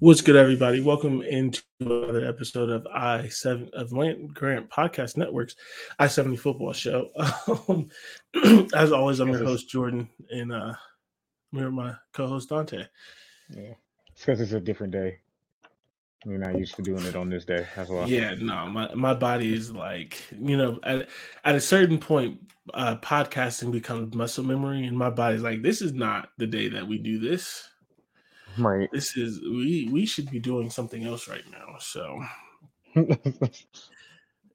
What's good, everybody? Welcome into another episode of I seven of Land Grant Podcast Network's I seventy Football Show. Um, as always, I'm your host Jordan, and uh, I'm here with my co-host Dante. Yeah, it's because it's a different day. We're not used to doing it on this day as well. Yeah, no, my my body is like you know at at a certain point, uh, podcasting becomes muscle memory, and my body's like, this is not the day that we do this. Right. This is we we should be doing something else right now. So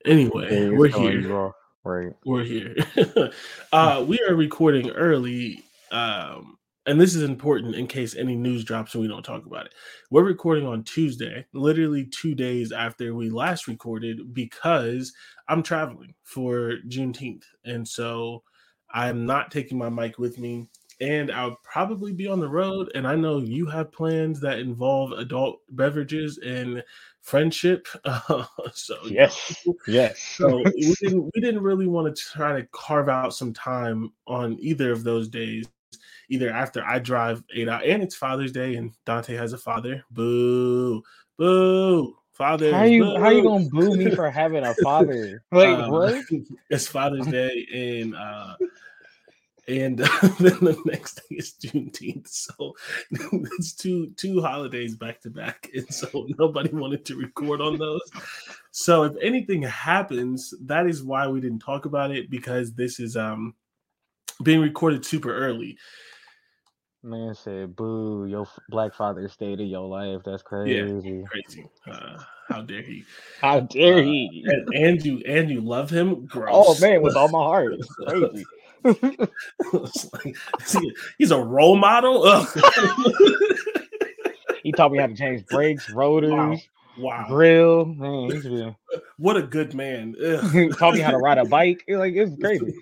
anyway, we're here. Right. We're here. uh we are recording early. Um and this is important in case any news drops and we don't talk about it. We're recording on Tuesday, literally two days after we last recorded, because I'm traveling for Juneteenth. And so I'm not taking my mic with me and I'll probably be on the road. And I know you have plans that involve adult beverages and friendship. Uh, so yes, yes. so we didn't we didn't really want to try to carve out some time on either of those days. Either after I drive eight out, and it's Father's Day, and Dante has a father. Boo, boo. Father, how you boo. how you gonna boo me for having a father? Like um, what? It's Father's Day, and uh, and uh, then the next thing is Juneteenth. So it's two two holidays back to back, and so nobody wanted to record on those. So if anything happens, that is why we didn't talk about it because this is um being recorded super early. Man said, "Boo! Your Black Father stayed in your life. That's crazy. Yeah, crazy. Uh, how dare he? How dare uh, he? And, and, you and you love him? Gross. Oh man, with all my heart. Crazy like, he, he's a role model. he taught me how to change brakes, rotors, wow. wow. grill. Man, he's been... what a good man. he taught me how to ride a bike. Like it's crazy.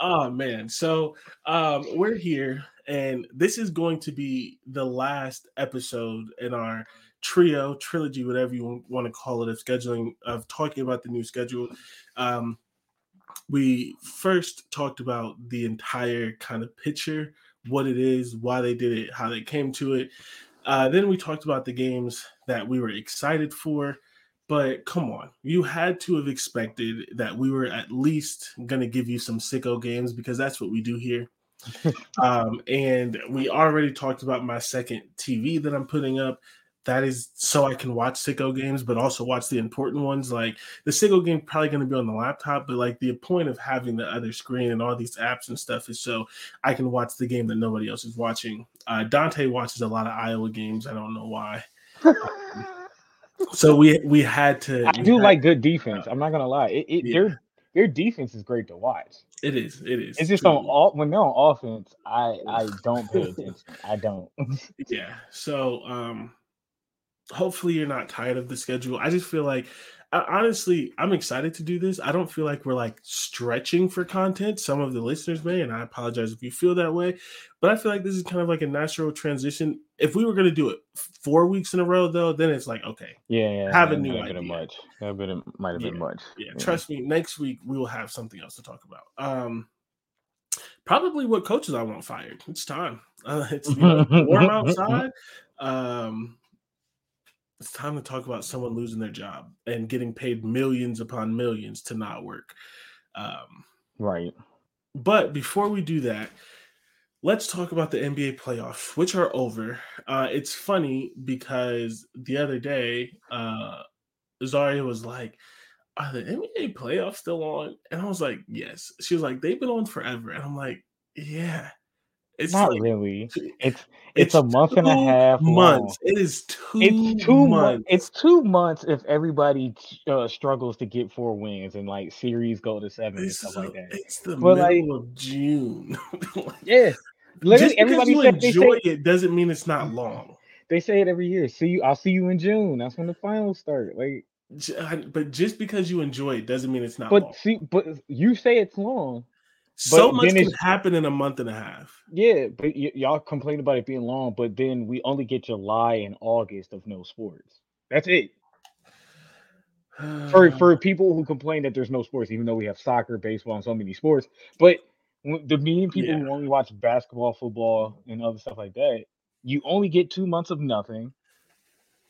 Oh man. So um, we're here, and this is going to be the last episode in our trio, trilogy, whatever you want to call it, of scheduling of talking about the new schedule. Um, we first talked about the entire kind of picture, what it is, why they did it, how they came to it. Uh, then we talked about the games that we were excited for. But come on, you had to have expected that we were at least going to give you some sicko games because that's what we do here. um, and we already talked about my second TV that I'm putting up that is so I can watch sicko games, but also watch the important ones. Like the sicko game probably going to be on the laptop, but like the point of having the other screen and all these apps and stuff is so I can watch the game that nobody else is watching. Uh, Dante watches a lot of Iowa games. I don't know why. so we we had to. I do like good defense. I'm not gonna lie. It, it yeah. their their defense is great to watch. It is. It is. It's just on all when they're on offense. I I don't pay attention. I don't. yeah. So um hopefully you're not tired of the schedule. I just feel like honestly, I'm excited to do this. I don't feel like we're like stretching for content. Some of the listeners may, and I apologize if you feel that way. But I feel like this is kind of like a natural transition. If we were going to do it four weeks in a row, though, then it's like okay, yeah, yeah have a new idea. Much. That been might have yeah, been much. Yeah, yeah, trust me. Next week we will have something else to talk about. Um, probably what coaches I want fired. It's time. Uh, it's you know, warm outside. Um, it's time to talk about someone losing their job and getting paid millions upon millions to not work. Um, right. But before we do that, let's talk about the NBA playoffs, which are over. Uh, it's funny because the other day, uh, Zaria was like, are the NBA playoffs still on? And I was like, yes. She was like, they've been on forever. And I'm like, yeah. It's not like, really. It's, it's it's a month and a half. Months. Long. It is two. It's two months. It's two months if everybody uh, struggles to get four wins and like series go to seven it's and stuff like that. It's the but middle like, of June. like, yeah, literally everybody you enjoy say, it doesn't mean it's not long. They say it every year. See you. I'll see you in June. That's when the finals start. Like, but just because you enjoy it doesn't mean it's not. But long. see, but you say it's long. So much can happen in a month and a half. Yeah, but y- y'all complain about it being long, but then we only get July and August of no sports. That's it. for for people who complain that there's no sports, even though we have soccer, baseball, and so many sports, but the mean people yeah. who only watch basketball, football, and other stuff like that, you only get two months of nothing,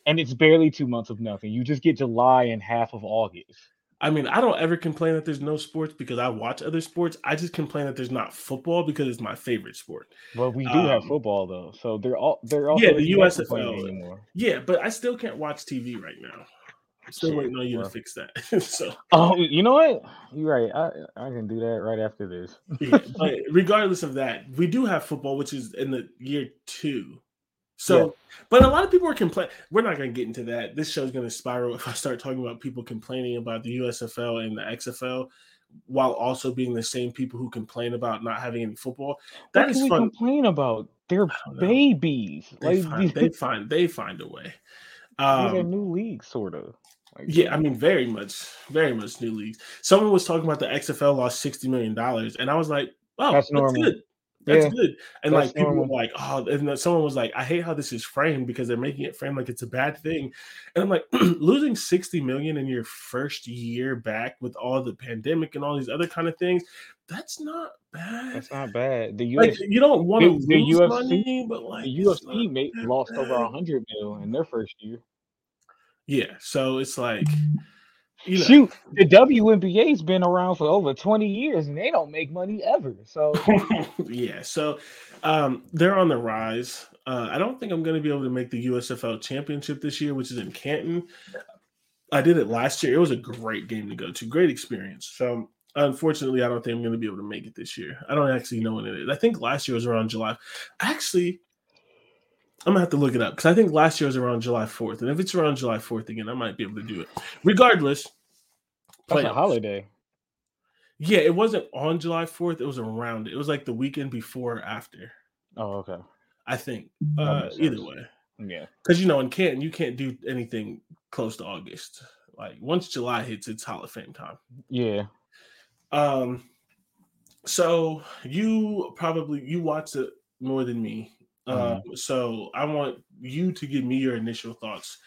and it's barely two months of nothing. You just get July and half of August. I mean, I don't ever complain that there's no sports because I watch other sports. I just complain that there's not football because it's my favorite sport. Well, we do um, have football though, so they're all they're all yeah the USFL anymore. Yeah, but I still can't watch TV right now. I'm still waiting on you well. to fix that. so oh, you know what? You're right. I I can do that right after this. yeah, but regardless of that, we do have football, which is in the year two so, yeah. but a lot of people are complaining. We're not going to get into that. This show's going to spiral if I start talking about people complaining about the USFL and the XFL, while also being the same people who complain about not having any football. That what is fun. complain about? They're babies. They, like, find, they find they find a way. Um, a new league, sort of. Like, yeah, I mean, very much, very much new leagues. Someone was talking about the XFL lost sixty million dollars, and I was like, "Oh, that's, that's normal. good. That's yeah, good. And like people normal. were like, oh, and someone was like, I hate how this is framed because they're making it framed like it's a bad thing. And I'm like, losing 60 million in your first year back with all the pandemic and all these other kind of things, that's not bad. That's not bad. The UFC, like, you don't want to the, lose UFC, money, but like the UFC made, lost bad. over 100 mil in their first year. Yeah, so it's like Shoot, the WNBA's been around for over 20 years and they don't make money ever. So yeah, so um, they're on the rise. Uh, I don't think I'm going to be able to make the USFL championship this year, which is in Canton. I did it last year. It was a great game to go to, great experience. So unfortunately, I don't think I'm going to be able to make it this year. I don't actually know when it is. I think last year was around July. Actually, I'm gonna have to look it up because I think last year was around July 4th, and if it's around July 4th again, I might be able to do it. Regardless, that's a holiday. Yeah, it wasn't on July 4th. It was around. It was like the weekend before or after. Oh, okay. I think. Uh, either way. Yeah. Because you know, in Canton, you can't do anything close to August. Like once July hits, it's Hall of Fame time. Yeah. Um. So you probably you watch it more than me. Mm-hmm. Uh, so I want you to give me your initial thoughts,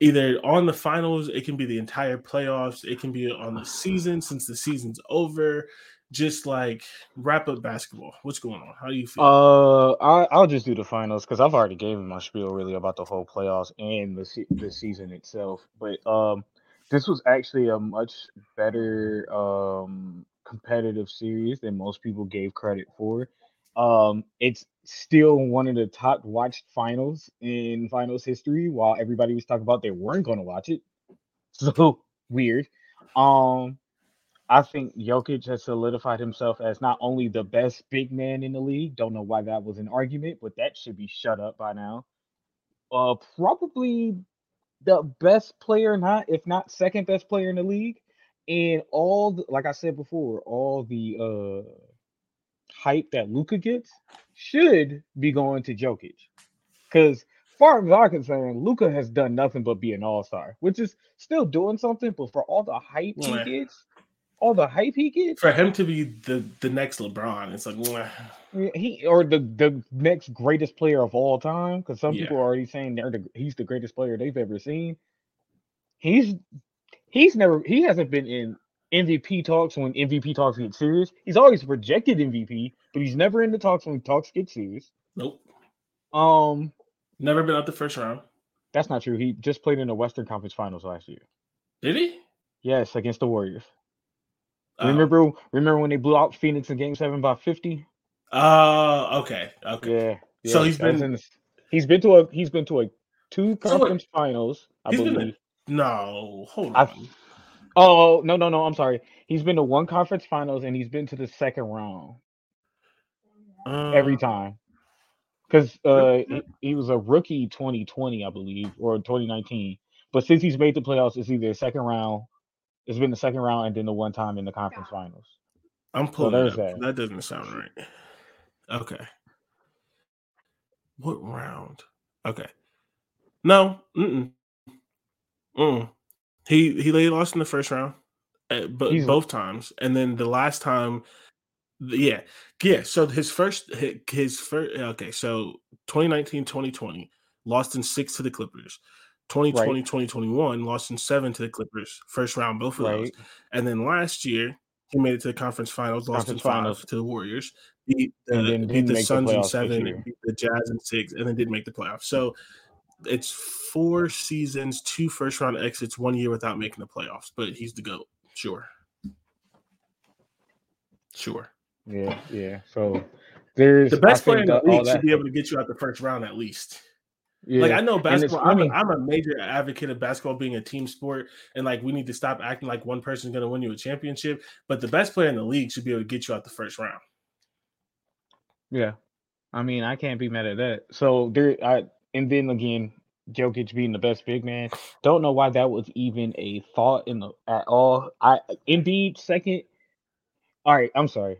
either on the finals. It can be the entire playoffs. It can be on the season since the season's over. Just like wrap up basketball. What's going on? How do you feel? Uh, I, will just do the finals because I've already given my spiel really about the whole playoffs and the the season itself. But um, this was actually a much better um competitive series than most people gave credit for. Um, it's still one of the top watched finals in finals history, while everybody was talking about they weren't going to watch it. So weird. Um, I think Jokic has solidified himself as not only the best big man in the league. Don't know why that was an argument, but that should be shut up by now. Uh, probably the best player, not if not second best player in the league. And all, the, like I said before, all the uh hype that Luka gets should be going to Jokic. Because far as I'm concerned, Luka has done nothing but be an all-star, which is still doing something, but for all the hype he gets, all the hype he gets. For him to be the, the next LeBron, it's like he or the, the next greatest player of all time, because some yeah. people are already saying they're the, he's the greatest player they've ever seen. He's he's never he hasn't been in MVP talks when MVP talks get serious. He's always projected MVP, but he's never in the talks when talks get serious. Nope. Um, never been out the first round. That's not true. He just played in the Western Conference Finals last year. Did he? Yes, against the Warriors. Uh, remember, remember when they blew out Phoenix in Game Seven by fifty? Uh okay, okay. Yeah. yeah so he's been in, he's been to a he's been to a two conference so finals. I believe. no, hold on. I, Oh no no no! I'm sorry. He's been to one conference finals and he's been to the second round Uh, every time. Because uh, he, he was a rookie 2020, I believe, or 2019. But since he's made the playoffs, it's either the second round. It's been the second round and then the one time in the conference finals. I'm pulling there's it up. that. That doesn't sound right. Okay. What round? Okay. No. Mm. Mm. He he laid lost in the first round, uh, but He's- both times, and then the last time, yeah, yeah. So his first his, first. Okay, so 2019, 2020 lost in six to the Clippers. 2020, 2021 lost in seven to the Clippers. First round, both of those. And then last year, he made it to the conference finals, lost Conference in five finals. to the Warriors, beat then beat the Suns in seven, beat the Jazz in six, and then didn't make the playoffs. So it's four seasons, two first round exits, one year without making the playoffs. But he's the GOAT. Sure. Sure. Yeah, yeah. So there's The best player in the league should be able to get you out the first round at least. Yeah. Like I know basketball. I'm a. I'm a major advocate of basketball being a team sport, and like we need to stop acting like one person's going to win you a championship. But the best player in the league should be able to get you out the first round. Yeah. I mean, I can't be mad at that. So there I and then again, Jokic being the best big man. Don't know why that was even a thought in the at all. I Embiid second. All right, I'm sorry.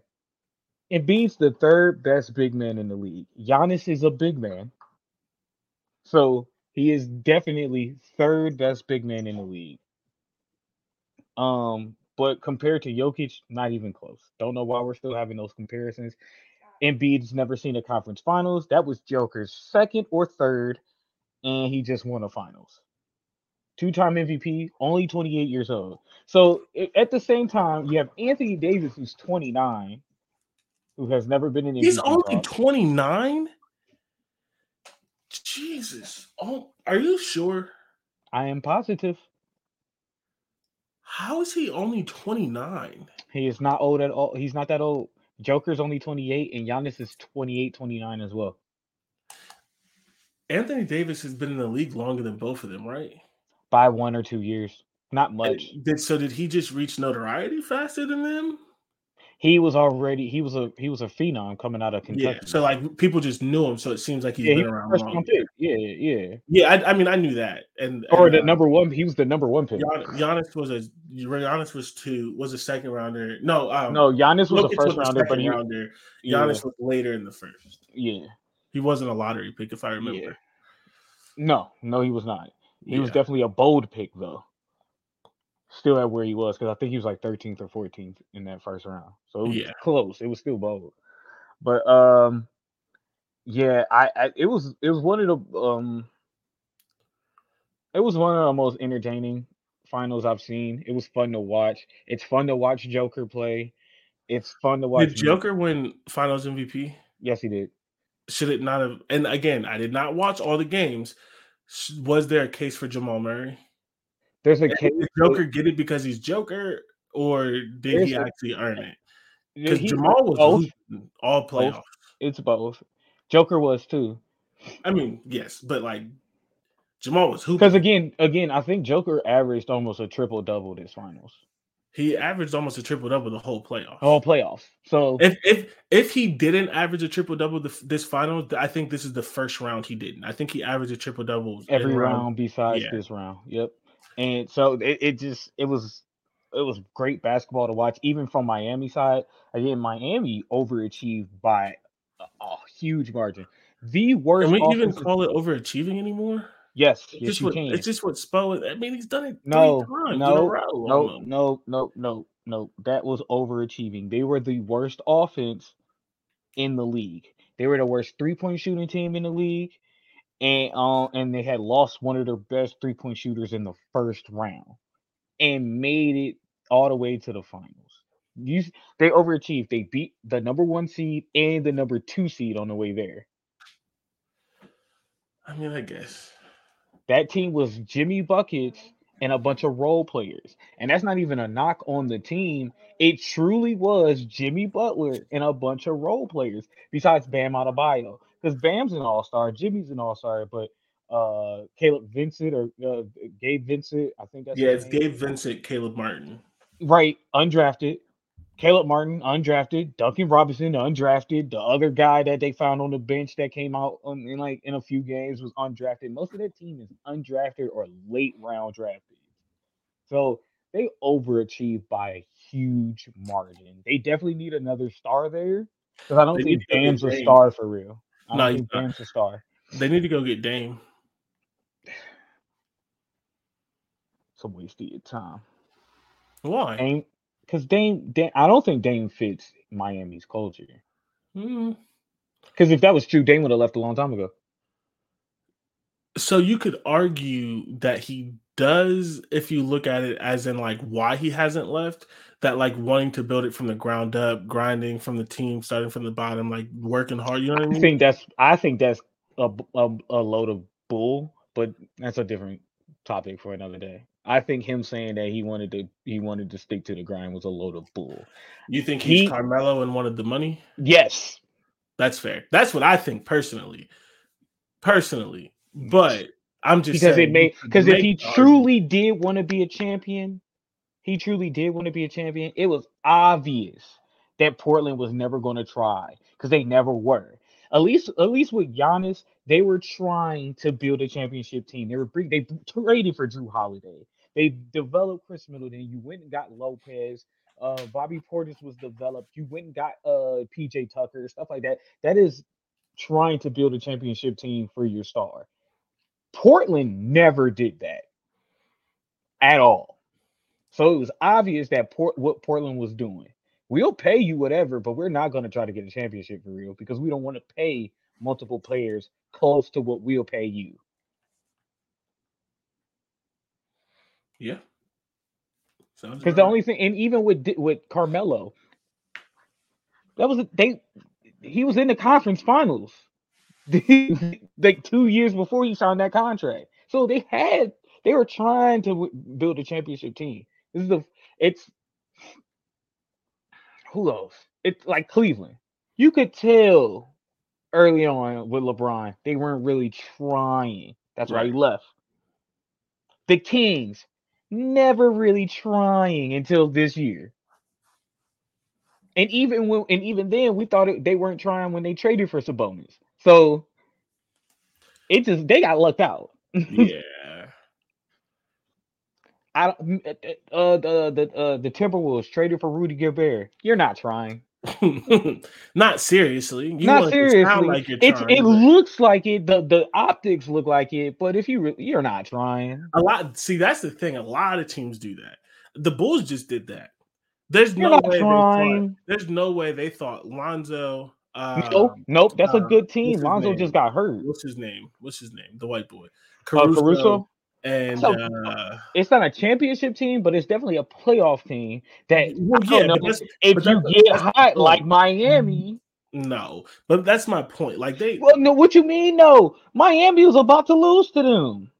Embiid's the third best big man in the league. Giannis is a big man. So he is definitely third best big man in the league. Um, but compared to Jokic, not even close. Don't know why we're still having those comparisons. Embiid's never seen a conference finals. That was Joker's second or third, and he just won a finals. Two-time MVP, only 28 years old. So at the same time, you have Anthony Davis, who's 29, who has never been in MVP. He's only talk. 29. Jesus. Oh, are you sure? I am positive. How is he only 29? He is not old at all. He's not that old. Joker's only 28, and Giannis is 28, 29 as well. Anthony Davis has been in the league longer than both of them, right? By one or two years. Not much. Did so? Did he just reach notoriety faster than them? He was already he was a he was a phenom coming out of Kentucky. Yeah. So like people just knew him, so it seems like he's yeah, he been the around long. pick. Yeah, yeah. Yeah, I, I mean I knew that, and, Or and, the uh, number one. He was the number one pick. Gian- Giannis was a Giannis was two was a second rounder. No, um, No, Giannis was a first rounder, but he rounder. yeah, Giannis was later in the first. yeah. He wasn't a lottery pick, if I remember. Yeah. No, no, he was not. He was definitely a bold pick though. Still at where he was because I think he was like 13th or 14th in that first round. So it was Yeah. close. It was still bold. But um, yeah, I, I it was it was one of the um, it was one of the most entertaining finals I've seen. It was fun to watch. It's fun to watch Joker play. It's fun to watch. Did Joker win Finals MVP? Yes, he did. Should it not have? And again, I did not watch all the games. Was there a case for Jamal Murray? There's a case. Joker get it because he's Joker, or did he actually earn it? Because Jamal was both. all playoffs. It's both. Joker was too. I mean, yes, but like Jamal was hooping. Because again, again, I think Joker averaged almost a triple double this finals. He averaged almost a triple double the whole playoffs. Whole playoffs. So If if if he didn't average a triple double this final, I think this is the first round he didn't. I think he averaged a triple double every round besides yeah. this round. Yep. And so it, it just it was it was great basketball to watch, even from Miami side. Again, Miami overachieved by a, a huge margin. The worst. Can we even call it overachieving anymore? yes, It's yes, just you what can. it's just what Spo. I mean, he's done it No, three times in a no, row. no, no, no, no, no. That was overachieving. They were the worst offense in the league. They were the worst three point shooting team in the league, and um, and they had lost one of their best three point shooters in the first round, and made it all the way to the finals. You, they overachieved. They beat the number one seed and the number two seed on the way there. I mean, I guess. That team was Jimmy Buckets and a bunch of role players. And that's not even a knock on the team. It truly was Jimmy Butler and a bunch of role players besides Bam Adebayo. Because Bam's an all-star, Jimmy's an all-star, but uh Caleb Vincent or uh, Gabe Vincent. I think that's yeah, it's Gabe Vincent, Caleb Martin. Right, undrafted. Caleb Martin, undrafted. Duncan Robinson, undrafted. The other guy that they found on the bench that came out on, in like in a few games was undrafted. Most of their team is undrafted or late round drafted. So they overachieved by a huge margin. They definitely need another star there because I don't They think need to go get Bam's a star for real. I No, think. Bam's a star. They need to go get Dame. It's a waste of your time. Why? Dame, because Dame, Dame, I don't think Dame fits Miami's culture. Hmm. Because if that was true, Dame would have left a long time ago. So you could argue that he does if you look at it as in like why he hasn't left that like wanting to build it from the ground up grinding from the team starting from the bottom like working hard you know what i I mean? think that's I think that's a, a, a load of bull, but that's a different topic for another day. I think him saying that he wanted to he wanted to stick to the grind was a load of bull. you think he's he- carmelo and wanted the money? Yes, that's fair. That's what i think personally. Personally. But i'm just because saying it made because if he argument. truly did want to be a champion, he truly did want to be a champion. It was obvious that Portland was never going to try because they never were. At least, at least with Giannis, they were trying to build a championship team. They were they traded for Jrue Holiday. They developed Khris Middleton. You went and got Lopez. Uh, Bobby Portis was developed. You went and got uh PJ Tucker, stuff like that. That is trying to build a championship team for your star. Portland never did that at all. So it was obvious that Port what Portland was doing. We'll pay you whatever, but we're not going to try to get a championship for real because we don't want to pay multiple players close to what we'll pay you. yeah Because the only thing, and even with with Carmelo, that was a, they. He was in the conference finals, like two years before he signed that contract. So they had they were trying to w- build a championship team. This is the it's who else? It's like Cleveland. You could tell early on with LeBron they weren't really trying. That's why he left. The Kings never really trying until this year. And even when and even then we thought it, they weren't trying when they traded for Sabonis. So it just they got lucked out. yeah I don't uh the the uh the Timberwolves traded for Rudy Gobert. You're not trying. not seriously you not it seriously. sound like you're it's it looks like it. The the optics look like it, but if you re- you're not trying. A lot. See, that's the thing. A lot of teams do that. The Bulls just did that. There's You're no way. Thought, trying. there's no way they thought Lonzo. Uh, nope, nope. That's a uh, good team. Lonzo name? just got hurt. What's his name? What's his name? The white boy. Uh, Caruso. and So- uh, It's not a championship team, but it's definitely a playoff team. That well, yeah, know, but if you get hot like Miami, no. But that's my point. Like they. well, no, what you mean? No, Miami was about to lose to them.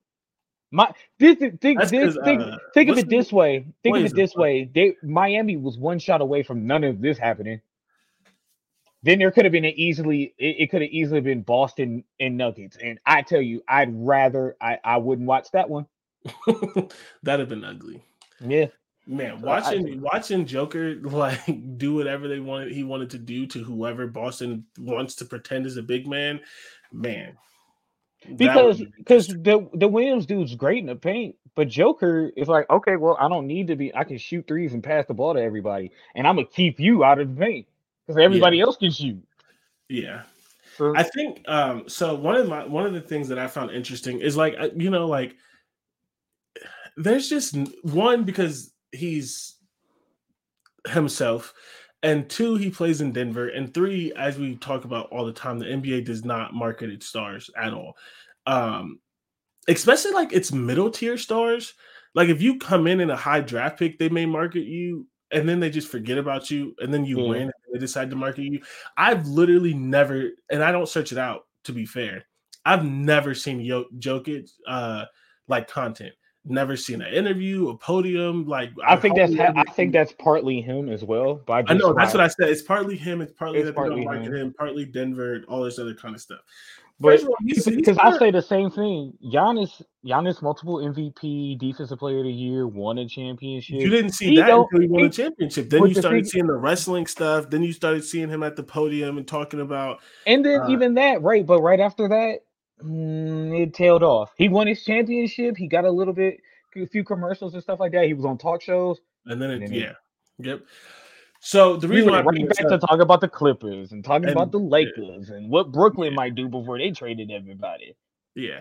My this think That's this, 'cause, think, uh, think of it this way. Think of it this uh, way. They Miami was one shot away from none of this happening. Then there could have been an easily it, it could have easily been Boston and Nuggets. And I tell you, I'd rather I, I wouldn't watch that one. That'd have been ugly. Yeah. Man, So I- watching watching Joker like do whatever they wanted he wanted to do to whoever Boston wants to pretend is a big man, man. that because be because the the Williams dude's great in the paint, but Joker is like, okay, well, I don't need to be. I can shoot threes and pass the ball to everybody, and I'm gonna keep you out of the paint because everybody else can shoot. yeah. So, I think um so one of my one of the things that I found interesting is like uh, you know like there's just one because he's himself and two he plays in Denver and three as we talk about all the time the NBA does not market its stars at all. Um especially like its middle tier stars like if you come in in a high draft pick they may market you and then they just forget about you and then you Yeah. win and they decide to market you I've literally never, and I don't search it out to be fair. I've never seen Yo- Jokic uh, like content. Never seen an interview, a podium. Like I think that's ha- I think that's partly him as well. But I know that's what I said. It's partly him. It's partly It's that partly they don't him. Partly Denver. All this other kind of stuff. But because I say the same thing, Giannis, Giannis, multiple MVP, Defensive Player of the Year, won a championship. You didn't see he that until he won a championship. Then you started seeing the wrestling stuff. Then you started seeing him at the podium and talking about. And then uh, even that, right? But right after that, mm, it tailed off. He won his championship. He got a little bit, a few commercials and stuff like that. He was on talk shows. And then it, and then yeah, it, yep. So the reason why right back up, to talk about the Clippers and talking and, about the Lakers yeah. and what Brooklyn yeah. might do before they traded everybody. Yeah,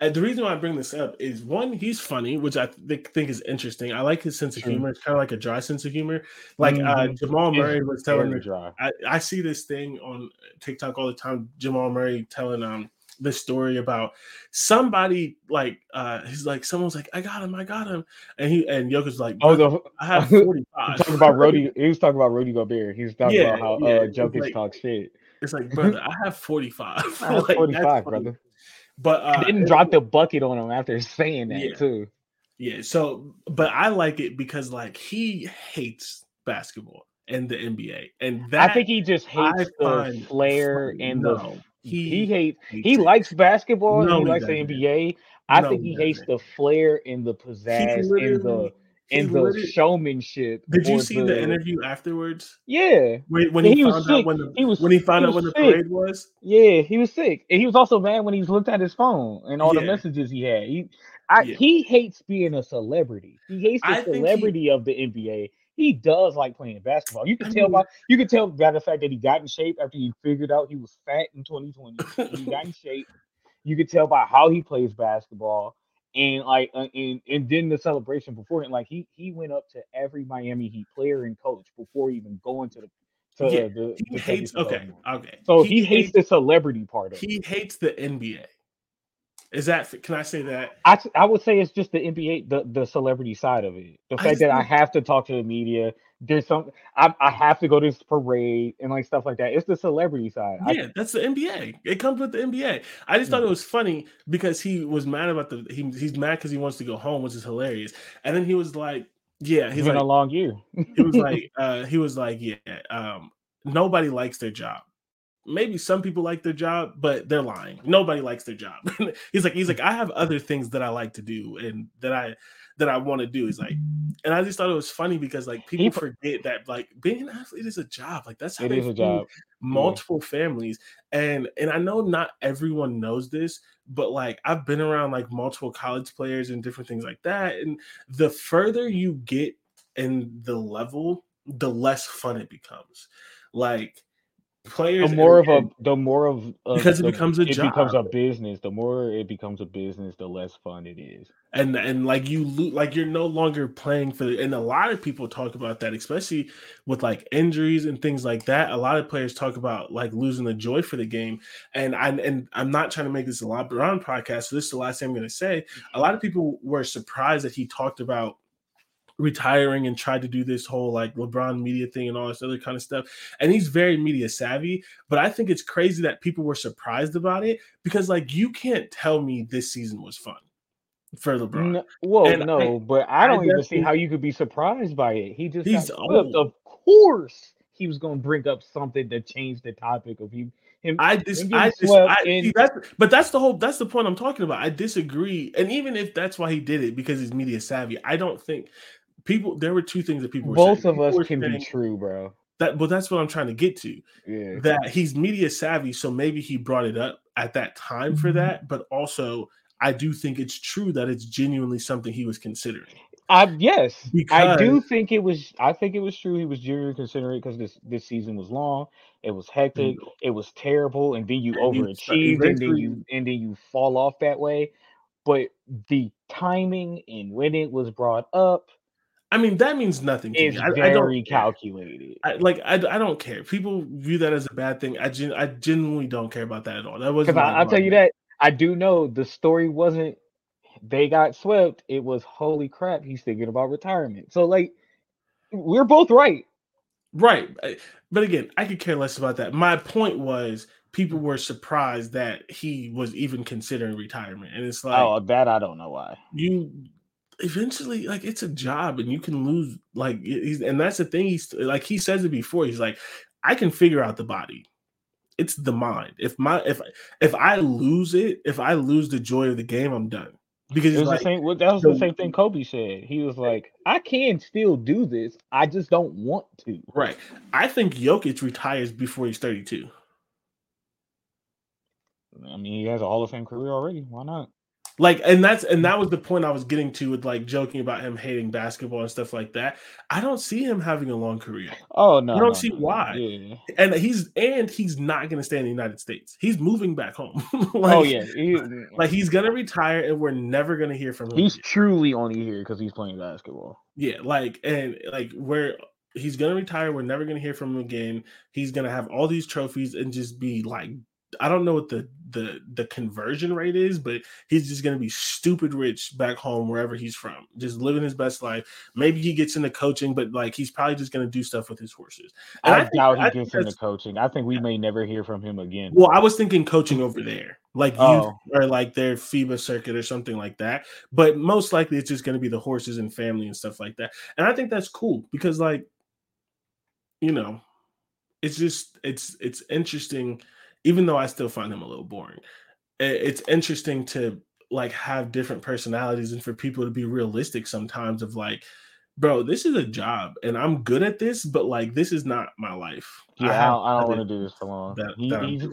and the reason why I bring this up is one, he's funny, which I th- think is interesting. I like his sense of humor. It's kind of like a dry sense of humor. Like uh, mm-hmm. uh, Jamal Murray was telling me, I, I see this thing on TikTok all the time. Jamal Murray telling um this story about somebody like uh he's like someone's like I got him, I got him, and he and Jokic's like oh the I have forty five. talking about Rudy, he was talking about Rudy Gobert. He's talking yeah, about how yeah, uh Jokic like, talks shit. It's like brother, I have forty five. like, forty five, brother. But uh, didn't drop the bucket on him after saying that yeah. too. Yeah, so but I like it because like he hates basketball and the NBA, and that I think he just hates the flair and no. the he he hates he, likes basketball no, and he likes the NBA. I no, think he, he hates the flair and the pizzazz and the and the showmanship. Did you see the, the, interview afterwards? Yeah, when, when he, he, found out when the, he was when he found he out when the parade was. Yeah, he was sick, and he was also mad when he looked at his phone and all yeah. the messages he had. He, I, yeah. he hates being a celebrity. He hates the I celebrity he, of the NBA he does like playing basketball. You can tell by you can tell by the fact that he got in shape after he figured out he was fat in 2020. he got in shape. You can tell by how he plays basketball. And like uh, and and then the celebration before him, like he he went up to every Miami Heat player and coach before even going to the to yeah, the, he the hates okay, okay. So he, he hates, hates the celebrity part of he it. He hates the NBA. Is that can I say that? I I would say it's just the NBA, the the celebrity side of it. The fact that I have to talk to the media. There's some I, I have to go to this parade and like stuff like that. It's the celebrity side. Yeah, I, that's the NBA. It comes with the NBA. I just thought it was funny because he was mad about the he, he's mad because he wants to go home, which is hilarious. And then he was like, "Yeah, he's been like, a long year." he was like, uh, he was like, "Yeah, um, nobody likes their job." Maybe some people like their job, but they're lying. Nobody likes their job. he's like, he's like, I have other things that I like to do and that I that I want to do. He's like, and I just thought it was funny because like people he, forget that like being an athlete is a job. Like that's how it is a job. Multiple yeah. families, and and I know not everyone knows this, but like I've been around like multiple college players and different things like that. And the further you get in the level, the less fun it becomes. Like players the more of a the more of because the, it becomes a it job. becomes a business the more it becomes a business the less fun it is. And and like you like you're no longer playing for and a lot of people talk about that especially with like injuries and things like that. A lot of players talk about like losing the joy for the game. And i and i'm not trying to make this a LeBron podcast so this is the last thing i'm going to say. A lot of people were surprised that he talked about retiring and tried to do this whole like LeBron media thing and all this other kind of stuff. And he's very media savvy, but I think it's crazy that people were surprised about it because like you can't tell me this season was fun for LeBron. No, well, and no, I, but I don't I even see how you could be surprised by it. He just he's. Of course, he was going to bring up something to change the topic of you. Him, I dis, I, dis, I see, that's, but that's the whole that's the point I'm talking about. I disagree, and even if that's why he did it because he's media savvy, I don't think people there were two things that people both of us can be true, bro. That but that's what I'm trying to get to. Yeah. That he's media savvy, so maybe he brought it up at that time for mm-hmm. that, but also I do think it's true that it's genuinely something he was considering. I yes, because, I do think it was. I think it was true. He was genuinely considering because this this season was long. It was hectic. It was terrible, and then you overachieved, and then you and then you fall off that way. But the timing and when it was brought up, I mean, that means nothing to it's me. I, very I don't calculated. I, like I, I don't care. People view that as a bad thing. I gen, I genuinely don't care about that at all. That was because I'll tell you that I do know the story wasn't they got swept. It was holy crap. He's thinking about retirement. So like, we're both right. Right, but again, I could care less about that. My point was people were surprised that he was even considering retirement, and it's oh, like, oh, that I don't know why you eventually like it's a job and you can lose like he's and that's the thing he's like he says it before he's like i can figure out the body it's the mind. If my if if I lose it, if I lose the joy of the game, I'm done. Because It was like, the same. That was the same thing Kobe said. He was like, "I can still do this. I just don't want to." right. I think Jokic retires before he's 32. I mean, he has a Hall of Fame career already. Why not? Like, and that's and that was the point I was getting to with like joking about him hating basketball and stuff like that. I don't see him having a long career. Oh no, I don't no, see no, why. Yeah. And he's and he's not gonna stay in the United States. He's moving back home. like, oh yeah, he, Like he's gonna retire and we're never gonna hear from him. he's again. truly only here because he's playing basketball. Yeah, like and like where he's gonna retire, we're never gonna hear from him again. He's gonna have all these trophies and just be like, I don't know what the the the conversion rate is, but he's just gonna be stupid rich back home wherever he's from, just living his best life. Maybe he gets into coaching, but like he's probably just gonna do stuff with his horses. And I, think- doubt he I gets into coaching. I think we may never hear from him again. Well, I was thinking coaching over there, like Oh. or like their FIBA circuit or something like that. But most likely, it's just going to be the horses and family and stuff like that. And I think that's cool because, like, you know, it's just it's it's interesting. Even though I still find him a little boring, it's interesting to like have different personalities and for people to be realistic sometimes. Of like, bro, this is a job and I'm good at this, but like, this is not my life. Yeah, I, have don't, I don't want to do this for long. That, He- that he's,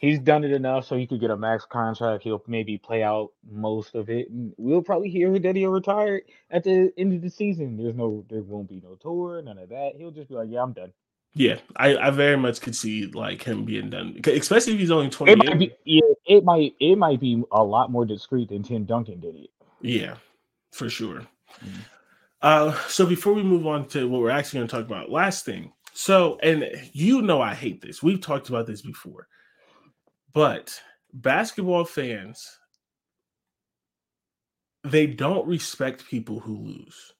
he's done it enough so he could get a max contract. He'll maybe play out most of it. And we'll probably hear that he'll retire at the end of the season. There's no, there won't be no tour, none of that. He'll just be like, "Yeah, I'm done." Yeah, I, I very much could see like him being done, especially if he's only It 28. might be, yeah, it might, it might be a lot more discreet than Tim Duncan did it. Yeah, for sure. Mm. Uh, so before we move on to what we're actually going to talk about, last thing. So, and you know, I hate this. We've talked about this before, but basketball fans, they don't respect people who lose.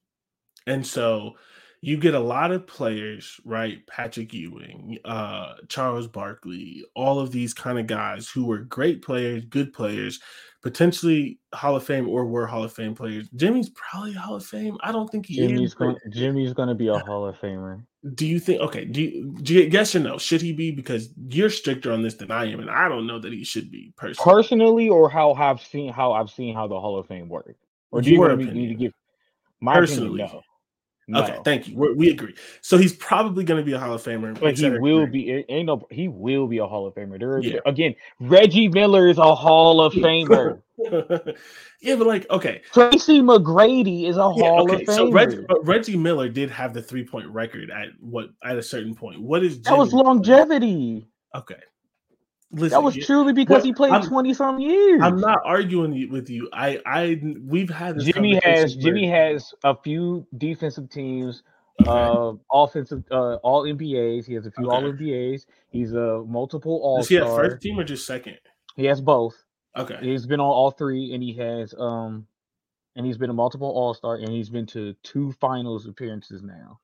And so you get a lot of players, right? Patrick Ewing, uh, Charles Barkley, all of these kind of guys who were great players, good players, potentially Hall of Fame or were Hall of Fame players. Jimmy's probably Hall of Fame. I don't think he Jimmy's is. going, Jimmy's going to be a Hall of Famer. Do you think? Okay. Do you, do you yes or no? Should he be? Because you're stricter on this than I am, and I don't know that he should be personally. Personally, or how I've seen how I've seen how the Hall of Fame work, or do you Your me need to give my Personally. opinion? No, Okay, thank you. We're, we agree. So he's probably going to be a Hall of Famer. But he will et be. Ain't no. He will be a Hall of Famer. There, Yeah. again, Reggie Miller is a Hall of Famer. yeah, but like, okay, Tracy McGrady is a yeah, Hall okay. of Famer. So Reggie, but Reggie Miller did have the three point record at what at a certain point. What is that was Jimmy- longevity. Okay, listen, That was truly because Well, he played twenty some years. I'm not arguing with you. I, I, we've had this. Jimmy has conversation Jimmy has a few defensive teams, Okay. uh, offensive, uh, all NBAs. He has a few Okay. all NBAs. He's a multiple All Is he at first team or just second? He has both. Okay. He's been on all three, and he has um, and he's been a multiple All Star, and he's been to two Finals appearances now.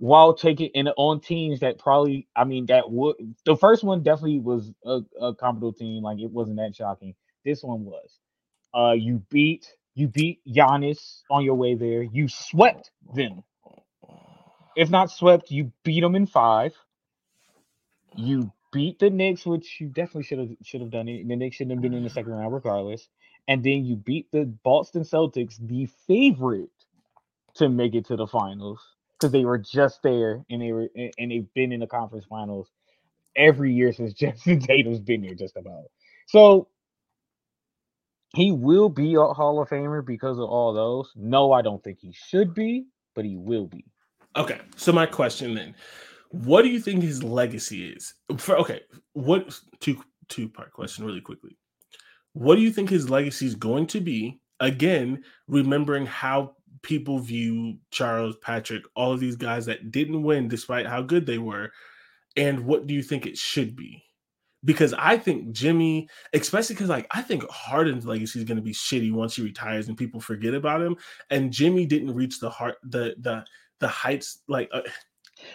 While taking and on teams that probably, I mean, that would the first one definitely was a, a comparable team. Like it wasn't that shocking. This one was. Uh, you beat you beat Giannis on your way there. You swept them. If not swept, you beat them in five. You beat the Knicks, which you definitely should have should have done it. The Knicks shouldn't have been in the second round regardless. And then you beat the Boston Celtics, the favorite to make it to the finals, because they were just there and they were and they've been in the conference finals every year since Jayson Tatum's been there, just about. So he will be a Hall of Famer because of all those. No, I don't think he should be, but he will be. Okay. So my question then, what do you think his legacy is? For okay, what two two part question really quickly. What do you think his legacy is going to be? Again, remembering how people view Charles Patrick, all of these guys that didn't win despite how good they were, and what do you think it should be? Because I think Jimmy, especially because like I think Harden's legacy is going to be shitty once he retires and people forget about him. And Jimmy didn't reach the heart the the the heights like uh,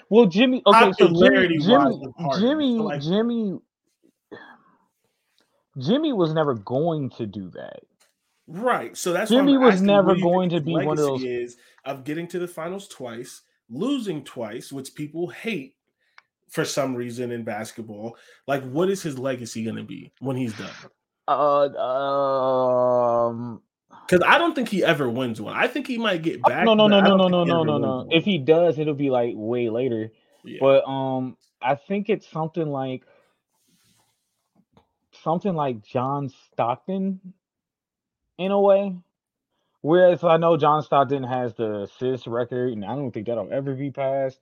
Well, Jimmy. Okay, so Jimmy, Jimmy. Jimmy, So, like- Jimmy, Jimmy was never going to do that. Right. So that's why Jimmy was asking, never what do you think going to be one of those- Is of getting to the finals twice, losing twice, which people hate, for some reason in basketball. Like, what is his legacy going to be when he's done? Uh, um, because I don't think he ever wins one. I think he might get oh, back. No, no, no, no, no, no, no, no, no. If he does, it'll be like way later. Yeah. But um, I think it's something like something like John Stockton in a way. Whereas I know John Stockton has the assist record, and I don't think that'll ever be passed,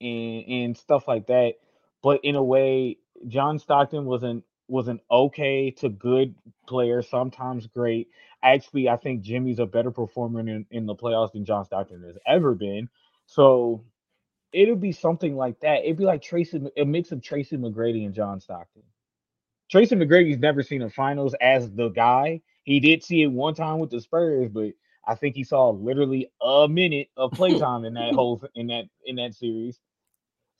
and and stuff like that. But in a way, John Stockton was an was an okay to good player, sometimes great. Actually, I think Jimmy's a better performer in, in the playoffs than John Stockton has ever been. So it'll be something like that. It'd be like Tracy, a mix of Tracy McGrady and John Stockton. Tracy McGrady's never seen a finals as the guy. He did see it one time with the Spurs, but I think he saw literally a minute of playtime in that whole in that in that series.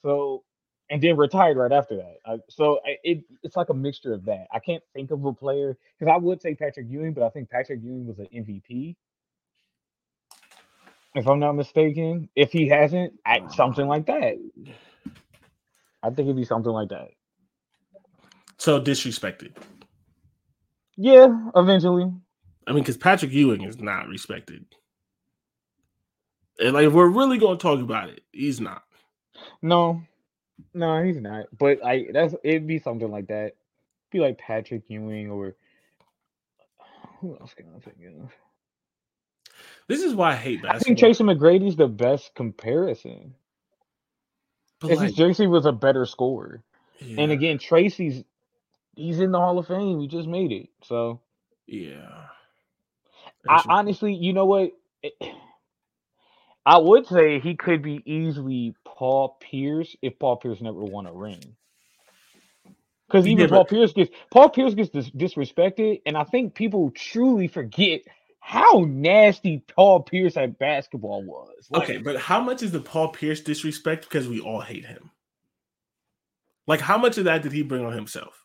So and then retired right after that. I, so it it's like a mixture of that. I can't think of a player because I would say Patrick Ewing, but I think Patrick Ewing was an MVP. If I'm not mistaken, if he hasn't, I, something like that. I think it'd be something like that. So disrespected. Yeah, eventually. I mean, because Patrick Ewing is not respected. And like, if we're really going to talk about it, he's not. No, no, he's not. But I that's it'd be something like that. Be like Patrick Ewing or who else can I think of? This is why I hate basketball. I think Tracy McGrady's the best comparison. Because like, Tracy was a better scorer. Yeah. And again, Tracy's he's in the Hall of Fame. He just made it. So yeah. I honestly, you know what? I would say he could be easily Paul Pierce if Paul Pierce never won a ring. Because even Paul Pierce gets Paul Pierce gets dis- disrespected, and I think people truly forget how nasty Paul Pierce at basketball was. Like, okay, but how much is the Paul Pierce disrespect because we all hate him? Like, how much of that did he bring on himself?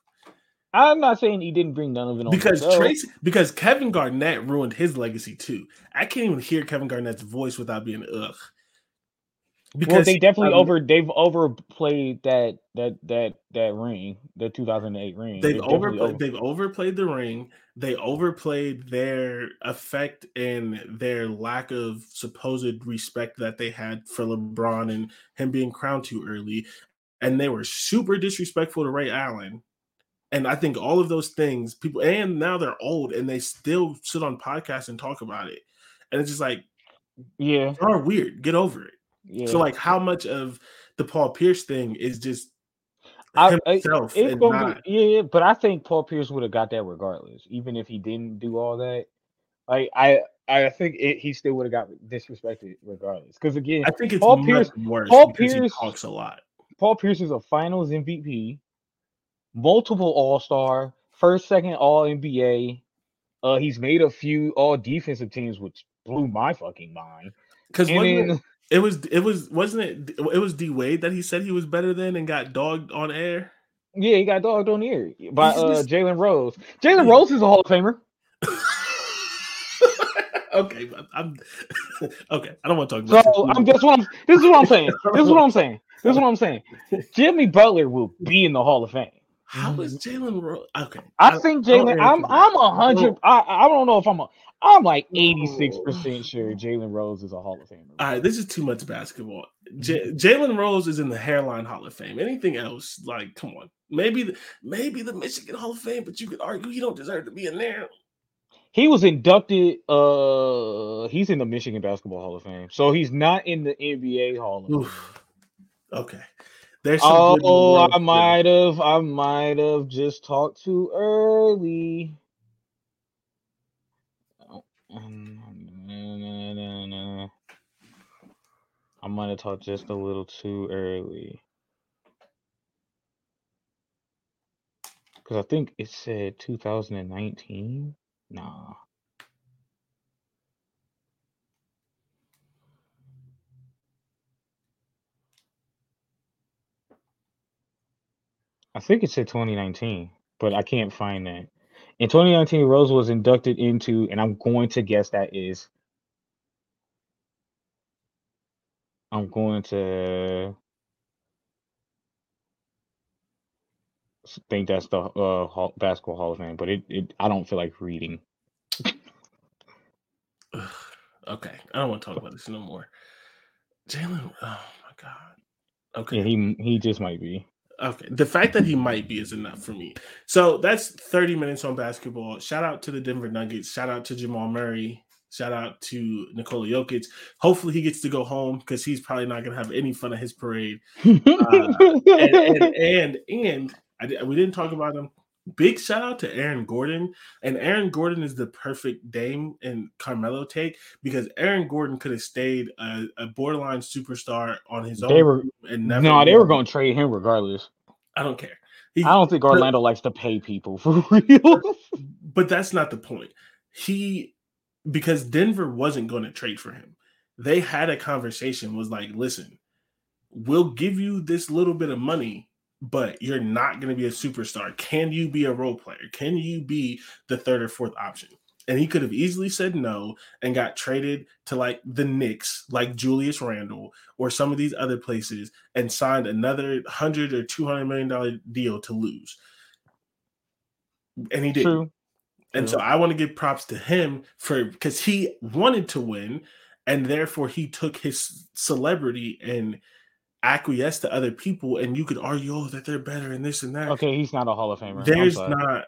I'm not saying he didn't bring none of it on because Tracy because Kevin Garnett ruined his legacy too. I can't even hear Kevin Garnett's voice without being ugh. Because well, they definitely um, over they've overplayed that that that that ring, the 2008 ring. They've, they've overplayed over- they've overplayed the ring. They overplayed their effect and their lack of supposed respect that they had for LeBron and him being crowned too early. And they were super disrespectful to Ray Allen and I think all of those things, people, and now they're old and they still sit on podcasts and talk about it. And it's just like, yeah, are weird. Get over it. Yeah. So, like, how much of the Paul Pierce thing is just I, himself? it's gonna be, yeah, but I think Paul Pierce would have got that regardless, even if he didn't do all that. Like, I, I think it, he still would have got disrespected regardless. Because again, I think it's Paul Pierce worse. Paul Pierce talks a lot. Paul Pierce is a Finals MVP multiple All Star, first, second All NBA. Uh, he's made a few All Defensive teams, which blew my fucking mind. Because it, it was it was wasn't it it was D Wade that he said he was better than and got dogged on air. Yeah, he got dogged on air by uh, Jalen Rose. Jalen Rose is a Hall of Famer. okay, I'm okay. I don't want to talk about. So I'm this what I'm this is what I'm saying. This is what I'm saying. This is what I'm saying. Jimmy Butler will be in the Hall of Fame. How mm-hmm. is Jalen Rose? Okay, I, I think Jalen. I'm I'm a hundred. I I don't know if I'm a. I'm like 86 percent sure Jalen Rose is a Hall of Famer. All right, this is too much basketball. J- Jalen Rose is in the hairline Hall of Fame. Anything else, like, come on, maybe the, maybe the Michigan Hall of Fame, but you could argue he don't deserve to be in there. He was inducted. Uh, he's in the Michigan Basketball Hall of Fame, so he's not in the NBA Hall of Fame. Okay, there's oh, I might have, I might have just talked too early. I might have talked just a little too early. Because I think it said 2019. Nah. I think it said 2019, but I can't find that. In 2019, Rose was inducted into, and I'm going to guess that is. I'm going to. think that's the uh, hall, basketball Hall of Fame, but it, it I don't feel like reading. okay, I don't want to talk about this no more. Jalen, oh my god. Okay, Yeah, he he just might be. Okay. The fact that he might be is enough for me. So that's 30 minutes on basketball. Shout out to the Denver Nuggets. Shout out to Jamal Murray. Shout out to Nikola Jokic. Hopefully he gets to go home because he's probably not going to have any fun at his parade. Uh, and, and and, and I, we didn't talk about him. Big shout out to Aaron Gordon. And Aaron Gordon is the perfect Dame and Carmelo take because Aaron Gordon could have stayed a, a borderline superstar on his own They were- and never. no, they were going to trade him regardless. I don't care. He- I don't think Orlando likes to pay people for real. but that's not the point. He because Denver wasn't going to trade for him. They had a conversation was like, "Listen, we'll give you this little bit of money, but you're not going to be a superstar. Can you be a role player? Can you be the third or fourth option?" And he could have easily said no and got traded to like the Knicks, like Julius Randle, or some of these other places, and signed another hundred or two hundred million dollar deal to lose. And he did. True. And so I want to give props to him for because he wanted to win, and therefore he took his celebrity and acquiesced to other people. And you could argue, oh, that they're better and this and that. Okay, he's not a Hall of Famer. There's not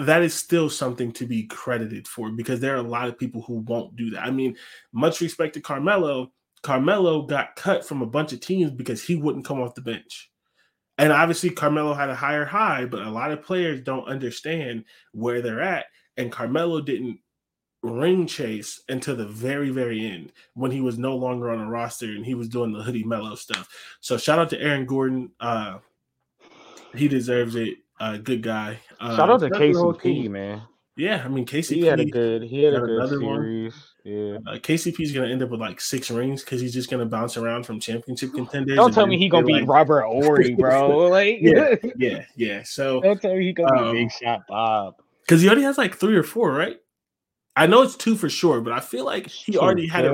that is still something to be credited for because there are a lot of people who won't do that. I mean, much respect to Carmelo. Carmelo got cut from a bunch of teams because he wouldn't come off the bench. And obviously, Carmelo had a higher high, but a lot of players don't understand where they're at. And Carmelo didn't ring chase until the very, very end when he was no longer on a roster and he was doing the Hoodie Melo stuff. So shout out to Aaron Gordon. Uh, he deserves it. Uh, good guy. Uh, Shout out to shout the KCP, man. Yeah, I mean KCP. He had a good he had a good another one. Yeah. uh, KCP is going to end up with like six rings because he's just going to bounce around from championship contenders. Don't tell me he gonna they're beat like- Robert Horry, bro. Like Yeah. Yeah, yeah. So Don't tell me he gonna Um, be Big Shot Bob. because he already has like three or four, right? I know it's two for sure, but I feel like he already had it.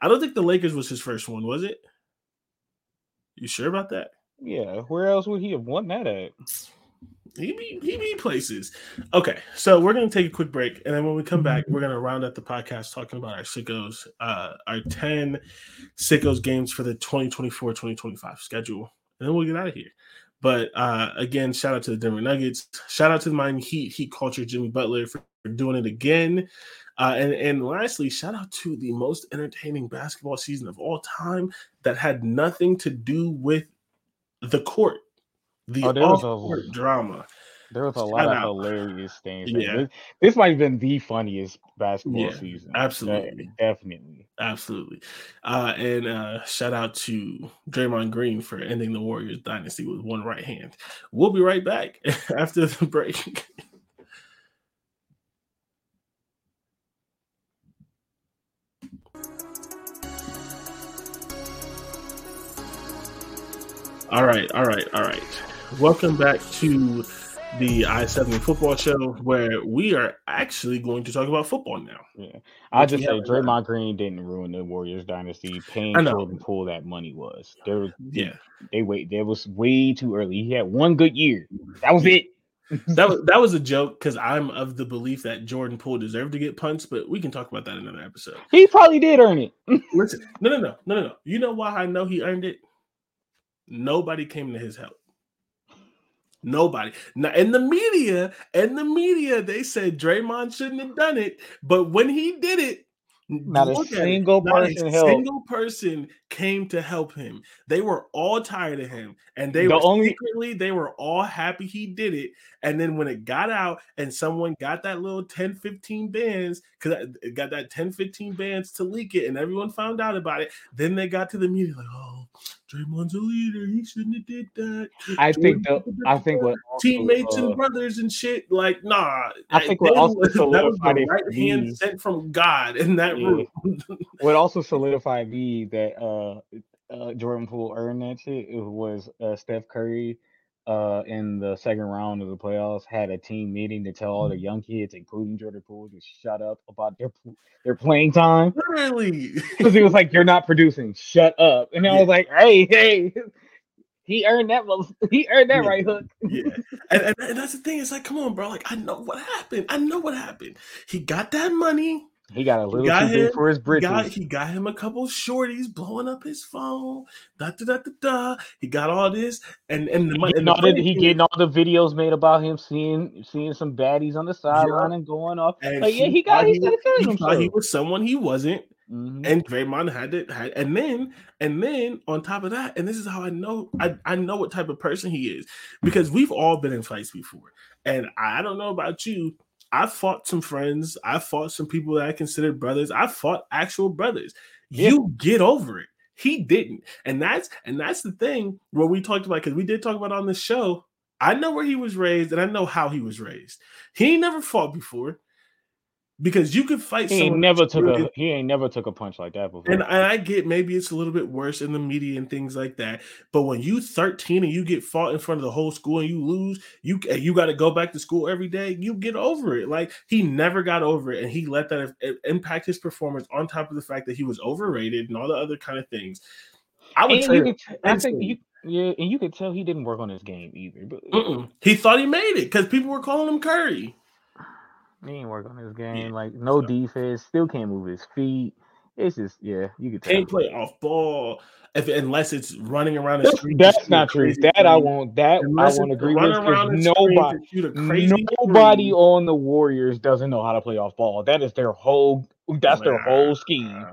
I don't think the Lakers was his first one, was it? You sure about that? Yeah, where else would he have won that at? He be he be places. Okay, so we're gonna take a quick break, and then when we come back, we're gonna round up the podcast talking about our sickos, uh, our ten sickos games for the 2024-2025 schedule, and then we'll get out of here. But uh, again, shout out to the Denver Nuggets. Shout out to the Miami Heat, Heat culture, Jimmy Butler for, for doing it again. Uh, and and lastly, shout out to the most entertaining basketball season of all time that had nothing to do with the court. The Oh, there was a- off-court drama. There was a Shout lot of out. hilarious things. Yeah. This, this might have been the funniest basketball Yeah, season. absolutely. De- definitely. Absolutely. Uh, and uh, shout out to Draymond Green for ending the Warriors dynasty with one right hand. We'll be right back after the break. All right, all right, all right. Welcome back to the I-70 football show where we are actually going to talk about football now. Yeah. I just say. Draymond Green didn't ruin the Warriors dynasty. Paying. Jordan Poole that money was. There was Yeah. they wait. There was way too early. He had one good year. That was it. that was that was a joke because I'm of the belief that Jordan Poole deserved to get punched, but we can talk about that in another episode. He probably did earn it. Listen, no, no, no, no, no, no. You know why I know he earned it? Nobody came to his help. Nobody. Now, in the media, in the media, they said Draymond shouldn't have done it, but when he did it, Not a at it, single not a person single person came to help him. They were all tired of him, and they The were only- secretly they were all happy he did it. And then when it got out, and someone got that little 10, 15 bands, because it got that 10, 15 bands to leak it, and everyone found out about it. Then they got to the media like, oh, Draymond's a leader. He shouldn't have did that. I think the I think what also, teammates uh, and brothers and shit. Like, nah. I think what also was, that was solidified the right hand me- sent from God in that Yeah. room. what also solidified me that uh, uh Jordan Poole earned that shit it was uh, Steph Curry uh in the second round of the playoffs had a team meeting to tell all the young kids, including Jordan Poole, to shut up about their their playing time Literally. because he was like, "You're not producing, shut up." And I was like, "Hey, hey." He earned that. He earned that Yeah. right hook. yeah, and, and, and that's the thing. It's like, come on, bro. Like, I know what happened. I know what happened. He got that money. He got a little got too big for his He britches. got, he got him a couple shorties blowing up his phone. Da da da da da. He got all this, and and the He money. getting, And the all the, he getting all the videos made about him seeing seeing some baddies on the sideline and going off. And Like, yeah, he got he was- he thought he was someone he wasn't, Mhm. and Draymond had it. Had, and then and then on top of that, and this is how I know I, I know what type of person he is because we've all been in fights before, and I don't know about you. I fought some friends. I fought some people that I considered brothers. I fought actual brothers. Yeah. You get over it. He didn't, and that's and that's the thing where we talked about because we did talk about on this show. I know where he was raised, and I know how he was raised. He ain't never fought before because you could fight. He ain't never took really- a he ain't never took a punch like that before. and, I get maybe it's a little bit worse in the media and things like that. But when you 13 and you get fought in front of the whole school and you lose, you you got to go back to school every day. You get over it. Like he never got over it, and he let that impact his performance. On top of the fact that he was overrated and all the other kind of things. I would say t- I think you yeah, and you could tell he didn't work on his game either. But Mm-mm. he thought he made it because people were calling him Curry. He ain't work on his game. Yeah, like no so- defense, still can't move his feet. It's just yeah, you could tell. Can't play off ball if unless it's running around the street. that's to not true. That I won't. That I won't agree with. around Because the nobody, to shoot a crazy nobody three. on the Warriors doesn't know how to play off ball. That is their whole. That's their whole scheme.